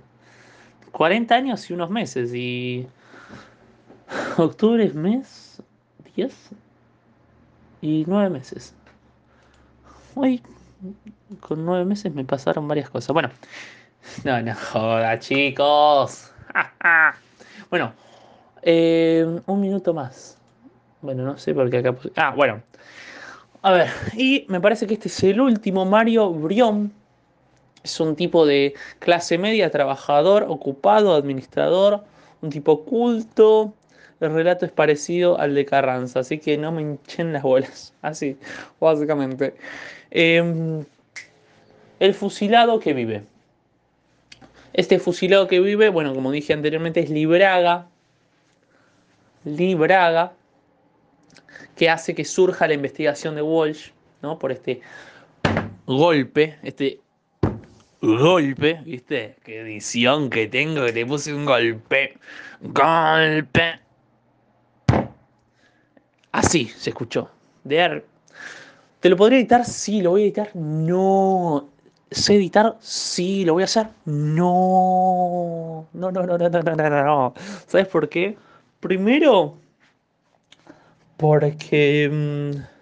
40 años y unos meses y... Octubre es mes 10 y 9 meses. hoy con nueve meses me pasaron varias cosas. Bueno, no, no joda, chicos. <laughs> bueno, eh, un minuto más. Bueno, no sé por qué acá. Ah, bueno. A ver, y me parece que este es el último Mario Brion. Es un tipo de clase media, trabajador, ocupado, administrador, un tipo culto. El relato es parecido al de Carranza, así que no me hinchen las bolas. <laughs> Así, básicamente. Em, el fusilado que vive. Este fusilado que vive, bueno, como dije anteriormente, es Libraga. Libraga, que hace que surja la investigación de Walsh, ¿no? Por este golpe, este golpe, ¿viste? Qué edición que tengo que te puse un golpe. Golpe. Así se escuchó. De ¿Te lo podría editar? Sí, lo voy a editar. No. ¿Sé editar? Sí, lo voy a hacer. No. No, no, no, no, no, no, no, no. ¿Sabes por qué? Primero, porque mm,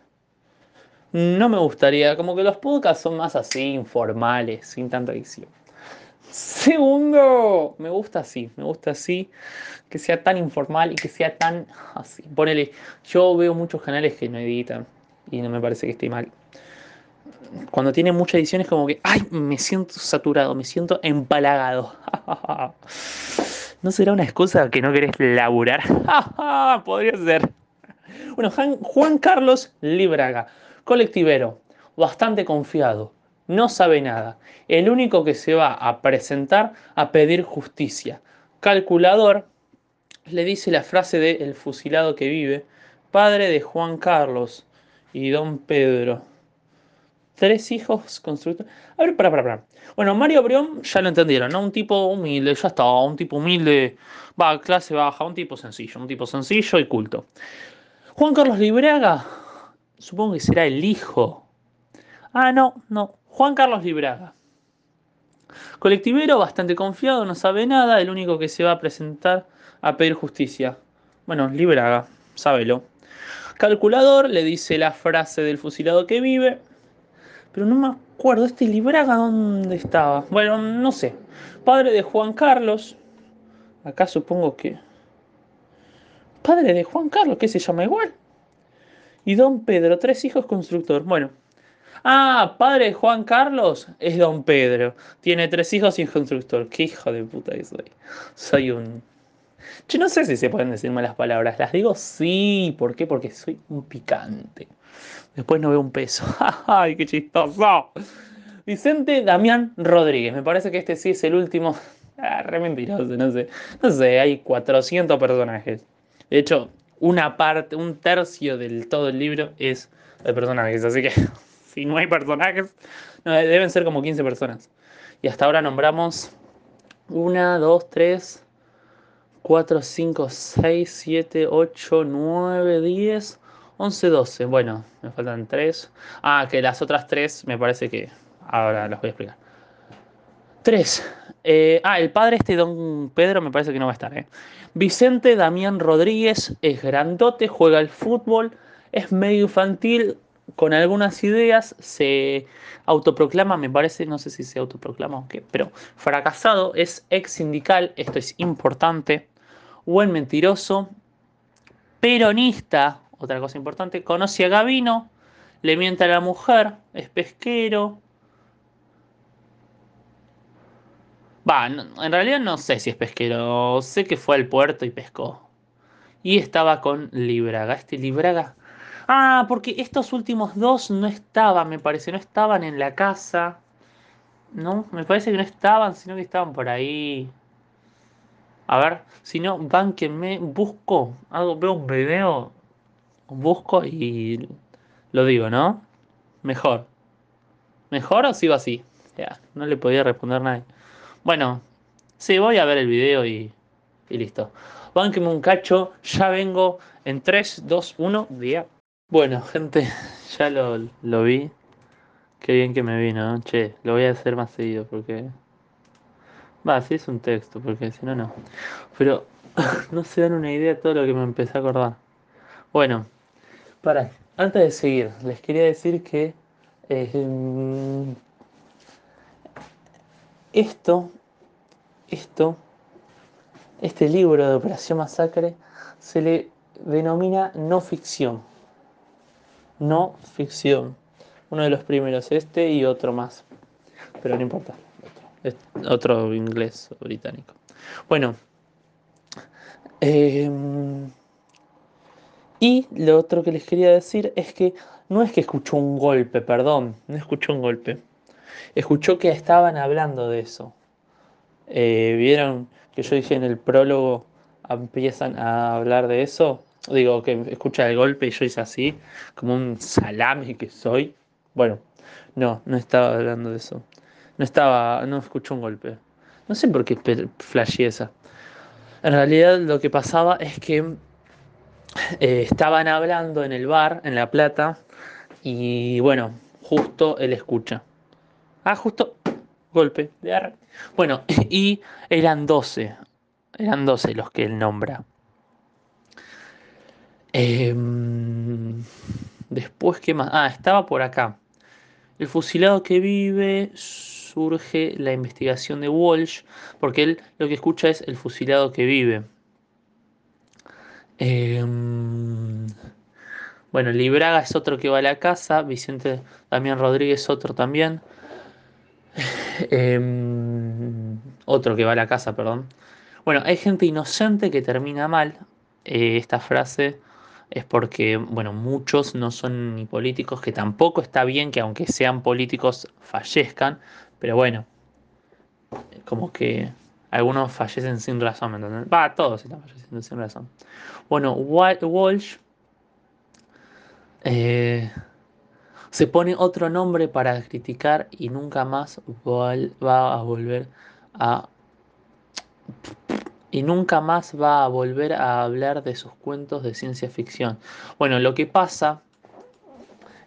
no me gustaría, como que los podcasts son más así, informales, sin tanta edición. Segundo, me gusta así, me gusta así, que sea tan informal y que sea tan así. Ponele, yo veo muchos canales que no editan y no me parece que esté mal cuando tiene mucha edición es como que, ay, me siento saturado, me siento empalagado. <laughs> ¿No será una excusa que no querés laburar? <laughs> Podría ser. Bueno, Juan Carlos Libraga, colectivero, bastante confiado, no sabe nada, el único que se va a presentar a pedir justicia. Calculador, le dice la frase de El fusilado que vive, padre de Juan Carlos y don Pedro tres hijos constructores. A ver, para, para, para. Bueno, Mario Brión ya lo entendieron, ¿no? Un tipo humilde, ya está, un tipo humilde, va, clase baja, un tipo sencillo, un tipo sencillo y culto. Juan Carlos Libraga, supongo que será el hijo. Ah, no, no, Juan Carlos Libraga. Colectivero, bastante confiado, no sabe nada, el único que se va a presentar a pedir justicia. Bueno, Libraga, sábelo. Calculador, le dice la frase del fusilado que vive, pero no me acuerdo, este Libraga dónde estaba. Bueno, no sé. Padre de Juan Carlos. Acá supongo que... Padre de Juan Carlos, que se llama igual. Y don Pedro, tres hijos constructor. Bueno. Ah, padre de Juan Carlos es don Pedro. Tiene tres hijos y es constructor. Qué hijo de puta que soy. Soy un... Yo no sé si se pueden decir malas palabras. Las digo sí. ¿Por qué? Porque soy un picante. Después no veo un peso. <laughs> ¡Ay, qué chistoso! Vicente Damián Rodríguez. Me parece que este sí es el último. Ah, re mentiroso, no sé. No sé, hay 400 personajes. De hecho, una parte, un tercio del todo el libro es de personajes. Así que <laughs> si no hay personajes, deben ser como 15 personas. Y hasta ahora nombramos 1, 2, 3, 4, 5, 6, 7, 8, 9, 10. 11, 12. Bueno, me faltan 3. Ah, que las otras 3 me parece que ahora las voy a explicar. 3. Eh, ah, el padre este, don Pedro, me parece que no va a estar. ¿eh? Vicente Damián Rodríguez es grandote, juega al fútbol, es medio infantil, con algunas ideas, se autoproclama, me parece, no sé si se autoproclama o qué, pero fracasado, es ex sindical, esto es importante, buen mentiroso, peronista, otra cosa importante, conoce a Gavino, le miente a la mujer, es pesquero. Va, en realidad no sé si es pesquero, sé que fue al puerto y pescó. Y estaba con Libraga. Este Libraga. Ah, porque estos últimos dos no estaban, me parece, no estaban en la casa. No, me parece que no estaban, sino que estaban por ahí. A ver, si no, van que me busco, algo, veo un video busco y lo digo, ¿no? Mejor. ¿Mejor o sigo así? Ya, no le podía responder nadie. Bueno, sí, voy a ver el video y, y listo. Bánqueme un cacho, ya vengo en 3, 2, 1, día. Bueno, <laughs> gente, ya lo, lo vi. Qué bien que me vino, Che, lo voy a hacer más seguido porque... Va, sí es un texto, porque si no, no. Pero <laughs> no se dan una idea de todo lo que me empecé a acordar. Bueno, para, antes de seguir, les quería decir que Em, esto, esto, este libro de Operación Masacre se le denomina no ficción. No ficción. Uno de los primeros, este y otro más. Pero no importa. Otro, otro inglés o británico. Bueno. Em, y lo otro que les quería decir es que no es que escuchó un golpe, perdón, no escuchó un golpe. Escuchó que estaban hablando de eso. Eh, ¿Vieron que yo dije en el prólogo empiezan a hablar de eso? Digo, que escucha el golpe y yo hice así, como un salami que soy. Bueno, no, no estaba hablando de eso. No estaba, no escuchó un golpe. No sé por qué flasheé esa. En realidad lo que pasaba es que eh, estaban hablando en el bar, en La Plata, y bueno, justo él escucha. Ah, justo, golpe de ar. Bueno, <laughs> y eran 12, eran 12 los que él nombra. Em, después, ¿qué más? Ah, estaba por acá. El fusilado que vive surge la investigación de Walsh, porque él lo que escucha es el fusilado que vive. Em, bueno, Libraga es otro que va a la casa, Vicente Damián Rodríguez otro también. <laughs> Em, otro que va a la casa, perdón. Bueno, hay gente inocente que termina mal. Eh, esta frase es porque, bueno, muchos no son ni políticos, que tampoco está bien que aunque sean políticos fallezcan, pero bueno, como que algunos fallecen sin razón, ¿me entiendes? Va, todos están falleciendo sin razón. Bueno, Walsh eh, se pone otro nombre para criticar y nunca más va a volver a y nunca más va a volver a hablar de sus cuentos de ciencia ficción. Bueno, lo que pasa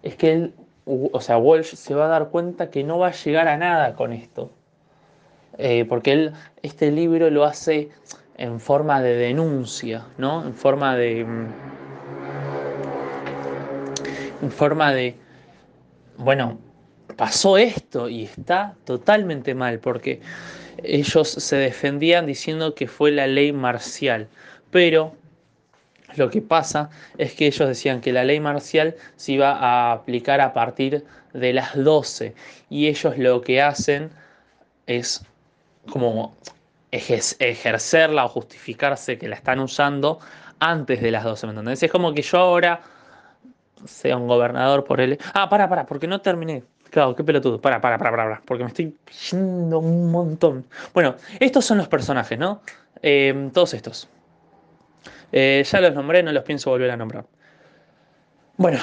es que él, o sea, Walsh se va a dar cuenta que no va a llegar a nada con esto. Eh, porque él, este libro lo hace en forma de denuncia, ¿no? En forma de. En forma de. Bueno, pasó esto y está totalmente mal, porque ellos se defendían diciendo que fue la ley marcial, pero lo que pasa es que ellos decían que la ley marcial se iba a aplicar a partir de las 12 y ellos lo que hacen es como ejercerla o justificarse que la están usando antes de las 12, ¿me entendés? Es como que yo ahora sea un gobernador por él. Ah, para, para, porque no terminé. Claro, qué pelotudo. Para, para, para, para, porque me estoy yendo un montón. Bueno, estos son los personajes, ¿no? Eh, todos estos. Eh, ya los nombré, no los pienso volver a nombrar. Bueno,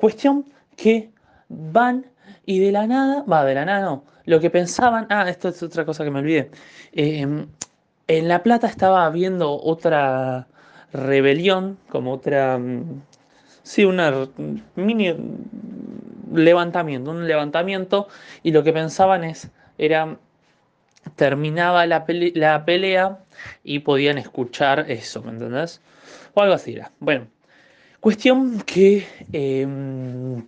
cuestión que van y de la nada, va, de la nada no, lo que pensaban, ah, esto es otra cosa que me olvidé, em, en La Plata estaba habiendo otra rebelión, como otra, mm, sí, una mini levantamiento, un levantamiento, y lo que pensaban es, era, terminaba la, pelea y podían escuchar eso, ¿me entendés? O algo así era. Bueno, cuestión que em,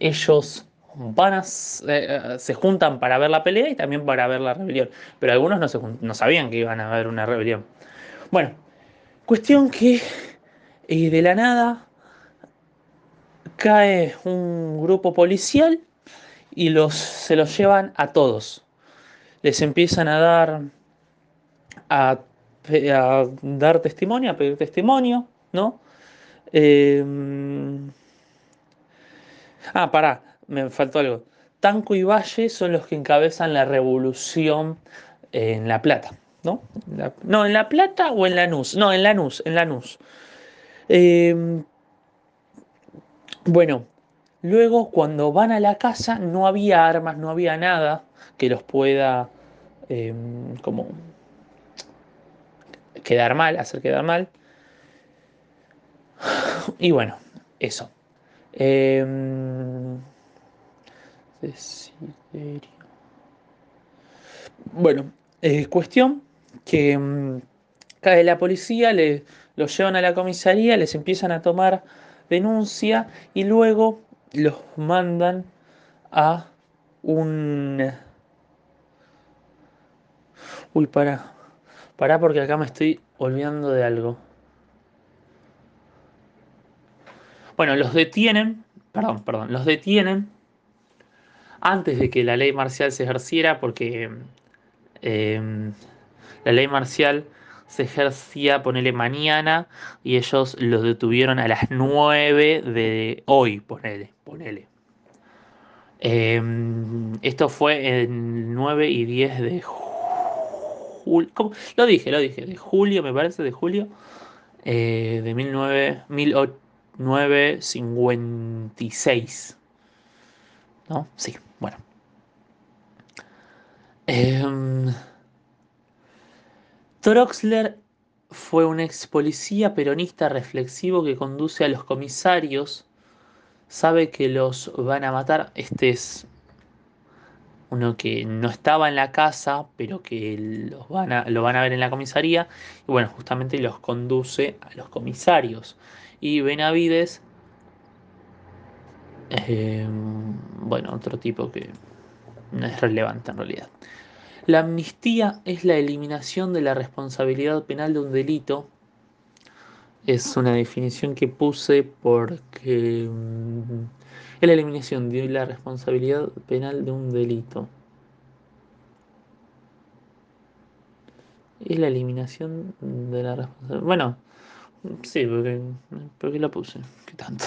ellos van a, eh, se juntan para ver la pelea y también para ver la rebelión, pero algunos no, no sabían que iban a haber una rebelión. Bueno, cuestión que eh, de la nada cae un grupo policial y los, se los llevan a todos. Les empiezan a dar a, dar testimonio, a pedir testimonio, ¿no? Em, ah, pará, me faltó algo. Tanco y Valle son los que encabezan la revolución en La Plata, ¿no? no, en La Plata o en Lanús. No, en Lanús, en Lanús. Eh, bueno, luego cuando van a la casa no había armas, no había nada que los pueda em, como quedar mal, hacer quedar mal. <sighs> Y bueno, eso. Em, bueno, eh, cuestión que em, cae la policía, le, los llevan a la comisaría, les empiezan a tomar denuncia y luego los mandan a un... Uy, para. Pará porque acá me estoy olvidando de algo. Bueno, los detienen, perdón, perdón, los detienen antes de que la ley marcial se ejerciera porque em, la ley marcial se ejercía, ponele mañana, y ellos los detuvieron a las 9 de hoy, ponele, ponele. Em, esto fue el 9 y 10 de julio. Lo dije, lo dije, de julio, me parece, de julio eh, de 19, 1956. ¿No? Sí, bueno. Em, Troxler fue un ex policía peronista reflexivo que conduce a los comisarios sabe que los van a matar. Este es uno que no estaba en la casa, pero que los van a, lo van a ver en la comisaría. Y bueno, justamente los conduce a los comisarios. Y Benavides, eh, bueno, otro tipo que no es relevante en realidad. La amnistía es la eliminación de la responsabilidad penal de un delito es una definición que puse porque mm, es la eliminación de la responsabilidad penal de un delito. Es la eliminación de la responsabilidad. Bueno, sí, porque, porque la puse. ¿Qué tanto?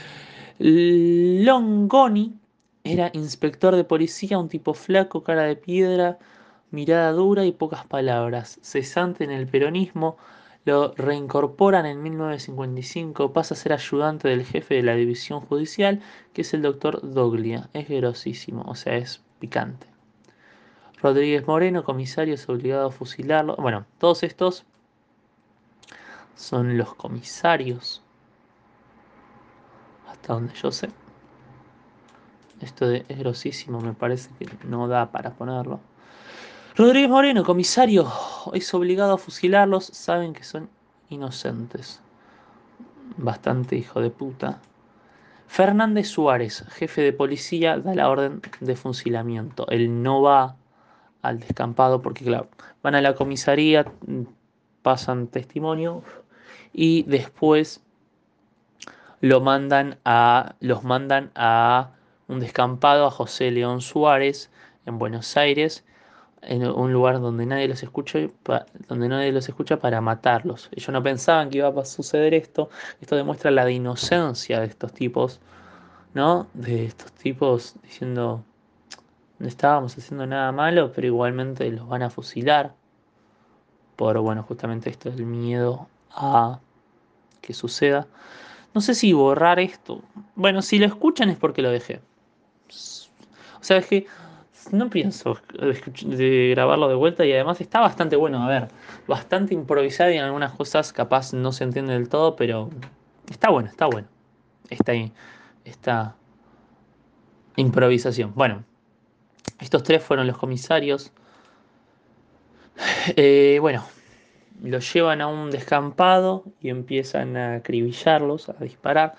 <laughs> Longoni era inspector de policía, un tipo flaco, cara de piedra, mirada dura y pocas palabras. Cesante en el peronismo, lo reincorporan en 1955, pasa a ser ayudante del jefe de la división judicial, que es el doctor Doglia. Es grosísimo, o sea, es picante. Rodríguez Moreno, comisario, es obligado a fusilarlo. Bueno, todos estos son los comisarios. Hasta donde yo sé. Esto es grosísimo, me parece que no da para ponerlo. Rodríguez Moreno, comisario, es obligado a fusilarlos, saben que son inocentes. Bastante hijo de puta. Fernández Suárez, jefe de policía, da la orden de fusilamiento. Él no va al descampado porque, claro, van a la comisaría, pasan testimonio y después lo mandan a, los mandan a un descampado a José León Suárez en Buenos Aires en un lugar donde nadie los escuche, donde nadie los escucha para matarlos. Ellos no pensaban que iba a suceder esto. Esto demuestra la de inocencia de estos tipos, ¿no? De estos tipos diciendo no estábamos haciendo nada malo, pero igualmente los van a fusilar. Por bueno, justamente esto es el miedo a que suceda. No sé si borrar esto. Bueno, si lo escuchan es porque lo dejé. O sea, es que no pienso grabarlo de vuelta y además está bastante bueno, a ver, bastante improvisado y en algunas cosas capaz no se entiende del todo, pero está bueno, está bueno. Esta, esta improvisación. Bueno, estos tres fueron los comisarios. <sighs> Eh, bueno, los llevan a un descampado y empiezan a acribillarlos, a disparar.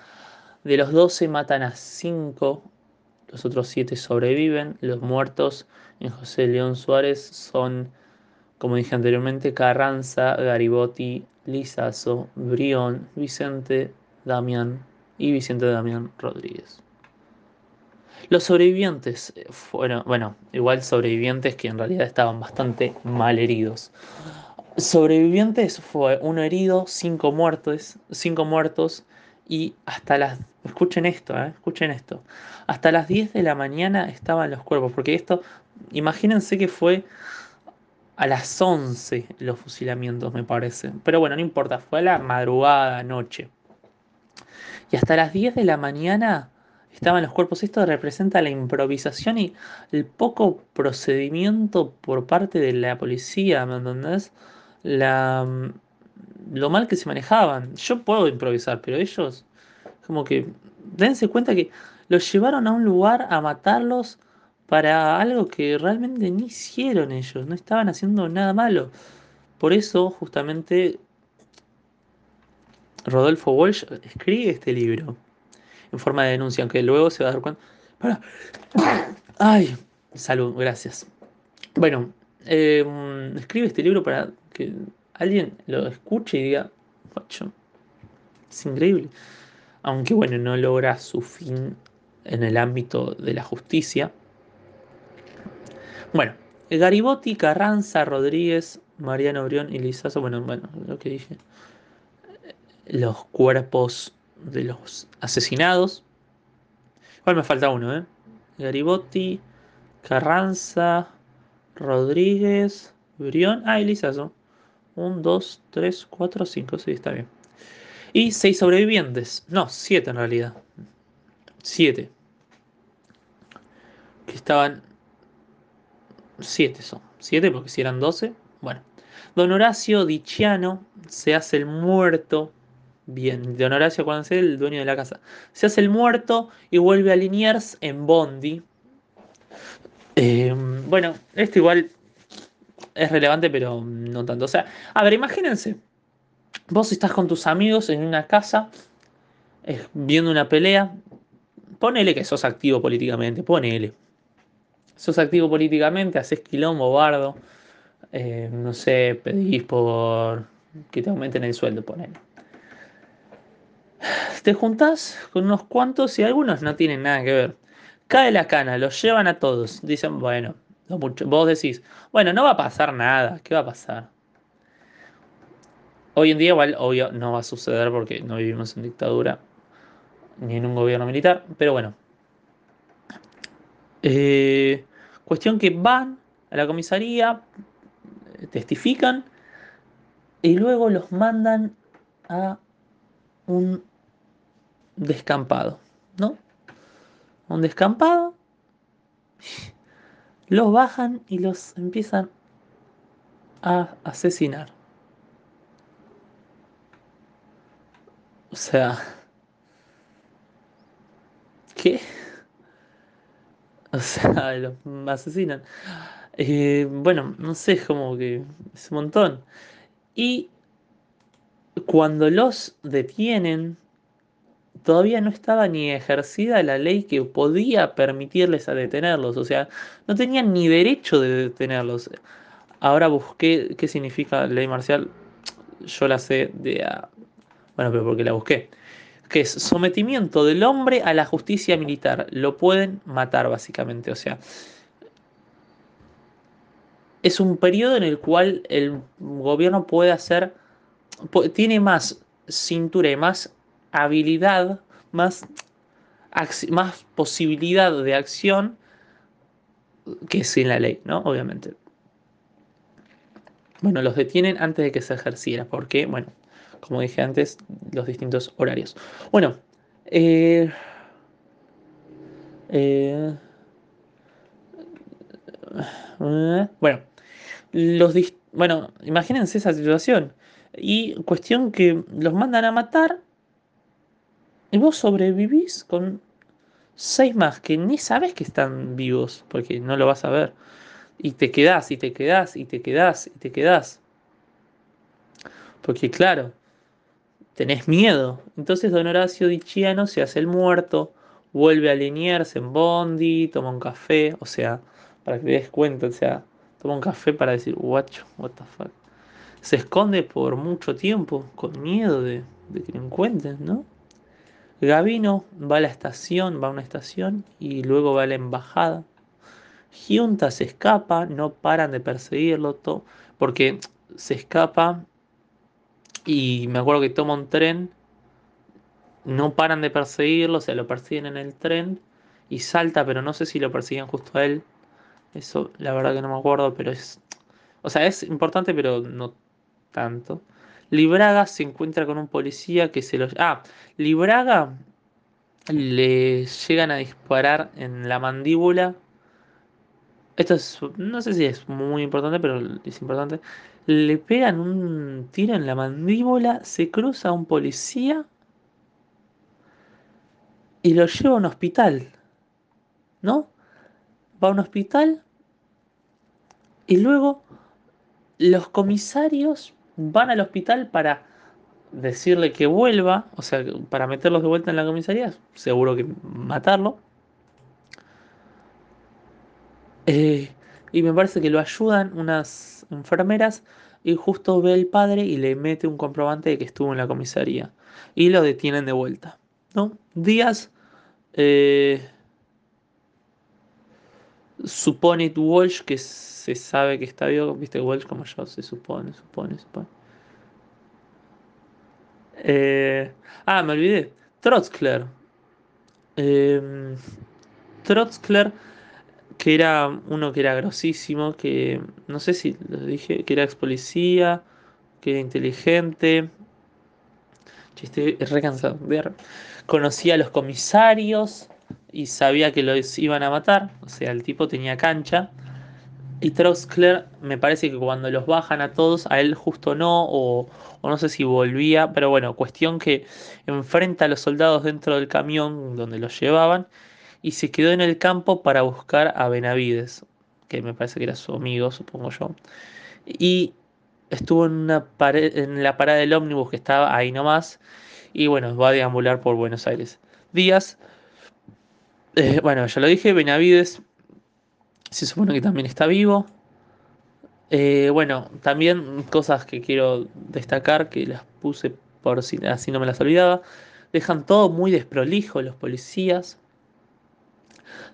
De los 12 matan a 5 los otros siete sobreviven. Los muertos en José León Suárez son, como dije anteriormente, Carranza, Garibotti, Lizazo, Brión, Vicente, Damián y Vicente Damián Rodríguez. Los sobrevivientes fueron, bueno, igual sobrevivientes que en realidad estaban bastante mal heridos. Sobrevivientes fue uno herido, cinco muertos, cinco muertos y hasta las Escuchen esto, ¿eh? escuchen esto. Hasta las 10 de la mañana estaban los cuerpos, porque esto, imagínense que fue a las 11 los fusilamientos, me parece. Pero bueno, no importa, fue a la madrugada, noche. Y hasta las 10 de la mañana estaban los cuerpos. Esto representa la improvisación y el poco procedimiento por parte de la policía, ¿me entendés? La, lo mal que se manejaban. Yo puedo improvisar, pero ellos como que dense cuenta que los llevaron a un lugar a matarlos para algo que realmente ni hicieron ellos, no estaban haciendo nada malo. Por eso, justamente, Rodolfo Walsh escribe este libro. en forma de denuncia, aunque luego se va a dar cuenta. Para. Ay, salud, gracias. Bueno, em, escribe este libro para que alguien lo escuche y diga, es increíble. Aunque bueno, no logra su fin en el ámbito de la justicia. Bueno, Garibotti, Carranza, Rodríguez, Mariano Brión y Lizazo, bueno, bueno, lo que dije. Los cuerpos de los asesinados. Igual me falta uno, ¿eh? Garibotti, Carranza, Rodríguez, Brión, ah, y Lizazo. Un, dos, tres, cuatro, cinco, sí, está bien. Y seis sobrevivientes. No, siete en realidad. Siete. Que estaban. Siete son. Siete porque si eran doce. Bueno. Don Horacio Diciano se hace el muerto. Bien, Don Horacio, cuando se el dueño de la casa, se hace el muerto y vuelve a Liniers en Bondi. Em, bueno, esto igual es relevante, pero no tanto. O sea, a ver, imagínense. Vos estás con tus amigos en una casa eh, viendo una pelea. Ponele que sos activo políticamente, ponele. Sos activo políticamente, haces quilombo, bardo. Eh, no sé, pedís por que te aumenten el sueldo, ponele. Te juntás con unos cuantos y algunos no tienen nada que ver. Cae la cana, los llevan a todos. Dicen, bueno, vos decís, bueno, no va a pasar nada, ¿qué va a pasar? Hoy en día igual, obvio, no va a suceder porque no vivimos en dictadura ni en un gobierno militar, pero bueno. Eh, cuestión que van a la comisaría, testifican y luego los mandan a un descampado, ¿no? Un descampado, los bajan y los empiezan a asesinar. O sea, ¿qué? O sea, los asesinan. Eh, bueno, no sé, como que es un montón. Y cuando los detienen, todavía no estaba ni ejercida la ley que podía permitirles a detenerlos. O sea, no tenían ni derecho de detenerlos. Ahora busqué qué significa ley marcial. Yo la sé de... Bueno, pero porque la busqué. Que es sometimiento del hombre a la justicia militar. Lo pueden matar básicamente. O sea, es un periodo en el cual el gobierno puede hacer, tiene más cintura y más habilidad, más, más posibilidad de acción que sin la ley, ¿no? Obviamente. Bueno, los detienen antes de que se ejerciera, porque, bueno, como dije antes, los distintos horarios. Bueno, eh, eh, bueno, los bueno, imagínense esa situación. Y cuestión que los mandan a matar y vos sobrevivís con seis más que ni sabes que están vivos, porque no lo vas a ver. Y te quedás, y te quedás, y te quedás, y te quedás. Porque claro, tenés miedo. Entonces don Horacio Diciano se hace el muerto, vuelve a alinearse en Bondi, toma un café, o sea, para que te des cuenta, o sea, toma un café para decir, guacho, what the fuck. Se esconde por mucho tiempo con miedo de, de que lo encuentren, ¿no? Gavino va a la estación, va a una estación y luego va a la embajada. Giunta se escapa, no paran de perseguirlo, porque se escapa y me acuerdo que toma un tren, no paran de perseguirlo, o sea, lo persiguen en el tren y salta, pero no sé si lo persiguen justo a él. Eso la verdad que no me acuerdo, pero es... O sea, es importante, pero no tanto. Libraga se encuentra con un policía que se lo... Ah, Libraga le llegan a disparar en la mandíbula. Esto es, no sé si es muy importante, pero es importante. Le pegan un tiro en la mandíbula, se cruza un policía y lo lleva a un hospital. ¿No? Va a un hospital y luego los comisarios van al hospital para decirle que vuelva, o sea, para meterlos de vuelta en la comisaría, seguro que matarlo. Eh, y me parece que lo ayudan unas enfermeras y justo ve el padre y le mete un comprobante de que estuvo en la comisaría. Y lo detienen de vuelta. ¿no? Díaz eh, supone Walsh que se sabe que está vivo, viste Walsh como yo, se supone, supone, supone. Eh, ah, me olvidé. Trotzkler. Eh, que era uno que era grosísimo, que no sé si lo dije, que era ex policía, que era inteligente. Estoy re cansado. Conocía a los comisarios y sabía que los iban a matar. O sea, el tipo tenía cancha. Y Troxler me parece que cuando los bajan a todos, a él justo no, o, no sé si volvía, pero bueno, cuestión que enfrenta a los soldados dentro del camión donde los llevaban y se quedó en el campo para buscar a Benavides, que me parece que era su amigo, supongo yo. Y estuvo en, una pared, en la parada del ómnibus que estaba ahí nomás, y bueno, va a deambular por Buenos Aires. Díaz, eh, bueno, ya lo dije, Benavides se supone que también está vivo. Eh, bueno, también cosas que quiero destacar, que las puse por si así no me las olvidaba. Dejan todo muy desprolijo los policías.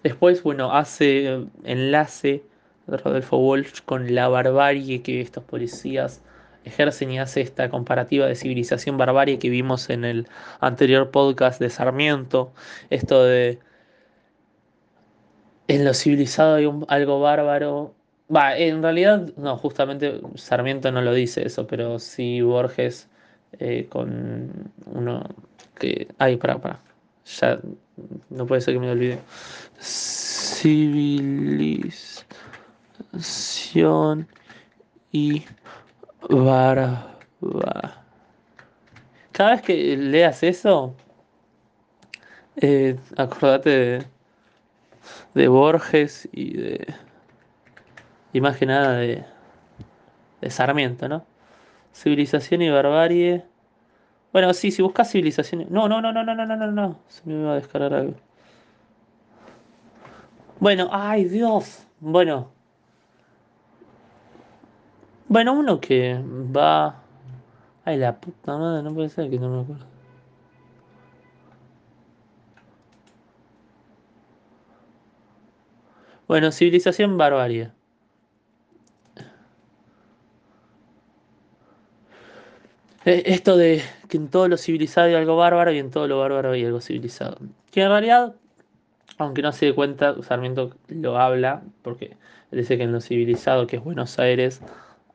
Después, bueno, hace enlace Rodolfo Walsh con la barbarie que estos policías ejercen y hace esta comparativa de civilización barbarie que vimos en el anterior podcast de Sarmiento. Esto de en lo civilizado hay algo bárbaro. Va, en realidad, no, justamente Sarmiento no lo dice eso, pero sí Borges eh, con uno que. Ay, para, para. Ya no puede ser que me olvide. Civilización y barba. Cada vez que leas eso, eh, acordate de de Borges y de. Y más que nada de. de Sarmiento, ¿no? Civilización y barbarie. Bueno, sí, si buscas civilización. No, no, no, no, no, no, no, no, no. Se me va a descargar algo. Bueno, ay Dios. Bueno. Bueno, uno que va. Ay, la puta madre, no puede ser que no me acuerdo. Bueno, civilización barbarie. Eh, esto de que en todo lo civilizado hay algo bárbaro y en todo lo bárbaro hay algo civilizado. Que en realidad, aunque no se dé cuenta, Sarmiento lo habla, porque dice que en lo civilizado, que es Buenos Aires,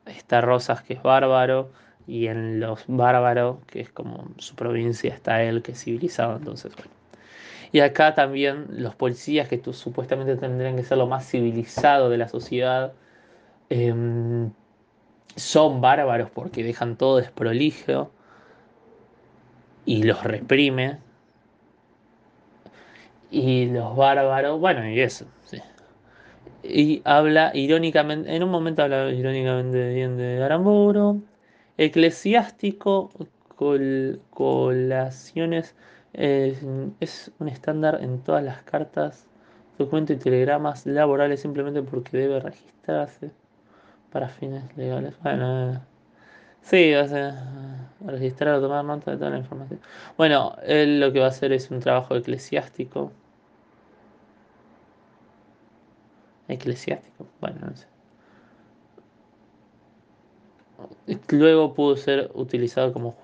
está Rosas, que es bárbaro, y en los bárbaros, que es como su provincia, está él, que es civilizado. Entonces, bueno. Y acá también los policías, que supuestamente tendrían que ser lo más civilizado de la sociedad, em, son bárbaros porque dejan todo desprolijo y los reprime. Y los bárbaros, bueno, y eso, sí. Y habla irónicamente, en un momento habla irónicamente bien de Aramburu, eclesiástico, col, colaciones es un estándar en todas las cartas, documentos y telegramas laborales simplemente porque debe registrarse para fines legales. Bueno, eh, sí, registrar o tomar nota de toda la información. Bueno, él lo que va a hacer es un trabajo eclesiástico. Eclesiástico, bueno, no sé. Luego pudo ser utilizado como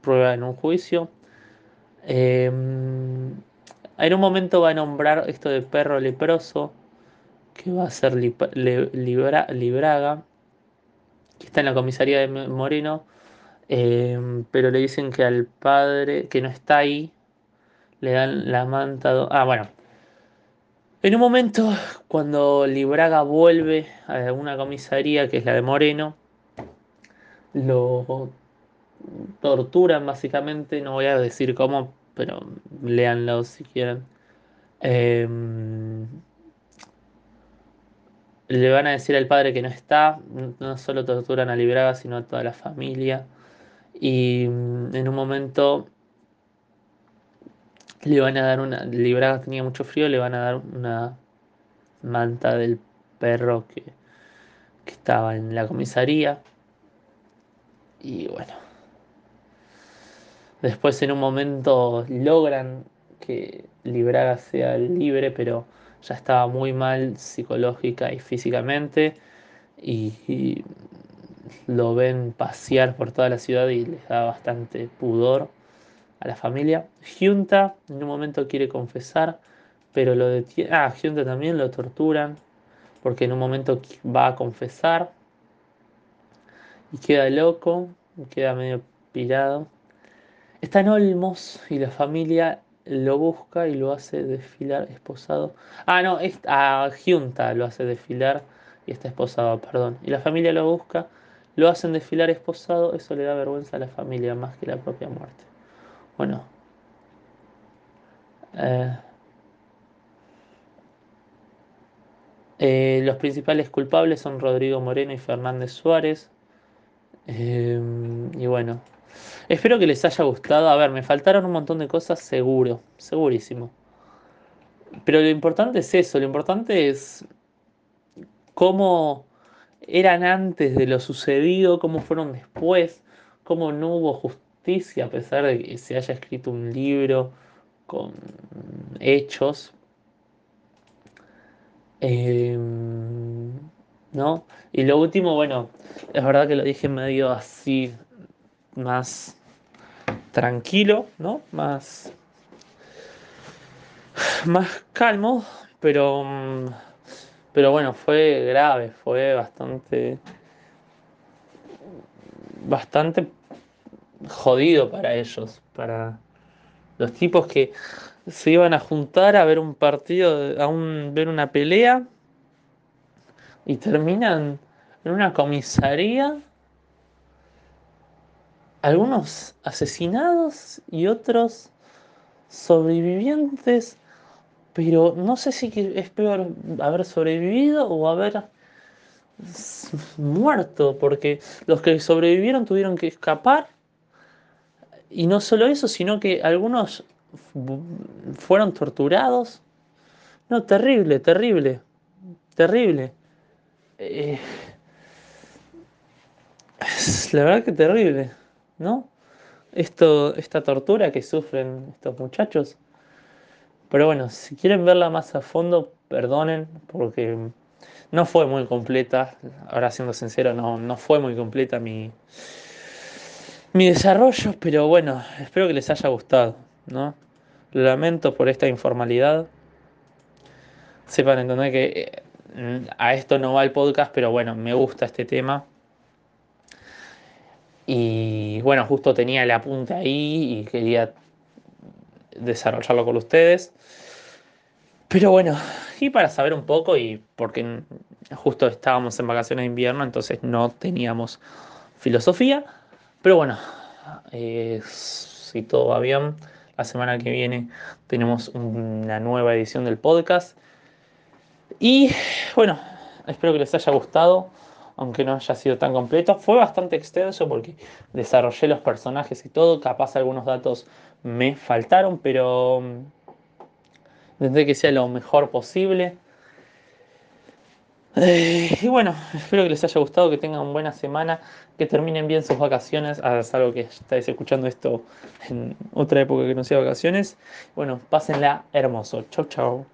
prueba en un juicio Em, en un momento va a nombrar esto de perro leproso, que va a ser Libraga, que está en la comisaría de Moreno, em, pero le dicen que al padre, que no está ahí, le dan la manta. Ah, bueno. En un momento, cuando Libraga vuelve a una comisaría, que es la de Moreno, lo torturan básicamente, no voy a decir cómo, pero léanlo si quieren. Em, le van a decir al padre que no está, no solo torturan a Libraga, sino a toda la familia. Y mm, en un momento le van a dar una. Libraga tenía mucho frío, le van a dar una manta del perro que, que estaba en la comisaría. Y bueno. Después en un momento logran que Libraga sea libre, pero ya estaba muy mal psicológica y físicamente. Y, y lo ven pasear por toda la ciudad y les da bastante pudor a la familia. Junta en un momento quiere confesar, pero lo detiene. Ah, Junta también lo torturan, porque en un momento va a confesar y queda loco, queda medio pirado. Está en Olmos y la familia lo busca y lo hace desfilar esposado. Ah, no, es a Junta lo hace desfilar y está esposado, perdón. Y la familia lo busca, lo hacen desfilar esposado, eso le da vergüenza a la familia más que la propia muerte. Bueno. Eh, eh, los principales culpables son Rodrigo Moreno y Fernández Suárez. Eh, y bueno, espero que les haya gustado. A ver, me faltaron un montón de cosas, seguro, segurísimo. Pero lo importante es eso, lo importante es cómo eran antes de lo sucedido, cómo fueron después, cómo no hubo justicia a pesar de que se haya escrito un libro con hechos. Eh, ¿No? Y lo último, bueno, es verdad que lo dije medio así, más tranquilo, ¿no? Más, más calmo, pero, pero bueno, fue grave, fue bastante, bastante jodido para ellos, para los tipos que se iban a juntar a ver un partido, a un, ver una pelea y terminan en una comisaría, algunos asesinados y otros sobrevivientes, pero no sé si es peor haber sobrevivido o haber muerto, porque los que sobrevivieron tuvieron que escapar y no solo eso, sino que algunos fueron torturados. No, terrible, terrible, terrible. Eh, la verdad que terrible, ¿no? Esto, esta tortura que sufren estos muchachos. Pero bueno, si quieren verla más a fondo, perdonen, porque no fue muy completa. Ahora siendo sincero, no, no fue muy completa mi, mi desarrollo, pero bueno, espero que les haya gustado, ¿no? Lamento por esta informalidad. Sepan entender que eh, a esto no va el podcast, pero bueno, me gusta este tema. Y bueno, justo tenía el apunte ahí y quería desarrollarlo con ustedes. Pero bueno, y para saber un poco, y porque justo estábamos en vacaciones de invierno, entonces no teníamos filosofía. Pero bueno, eh, si todo va bien, la semana que viene tenemos una nueva edición del podcast. Y bueno, espero que les haya gustado, aunque no haya sido tan completo. Fue bastante extenso porque desarrollé los personajes y todo. Capaz algunos datos me faltaron, pero mm, intenté que sea lo mejor posible. Eh, y bueno, espero que les haya gustado, que tengan buena semana, que terminen bien sus vacaciones, ah, algo que estáis escuchando esto en otra época que no sea vacaciones. Bueno, pásenla hermoso. Chau, chau.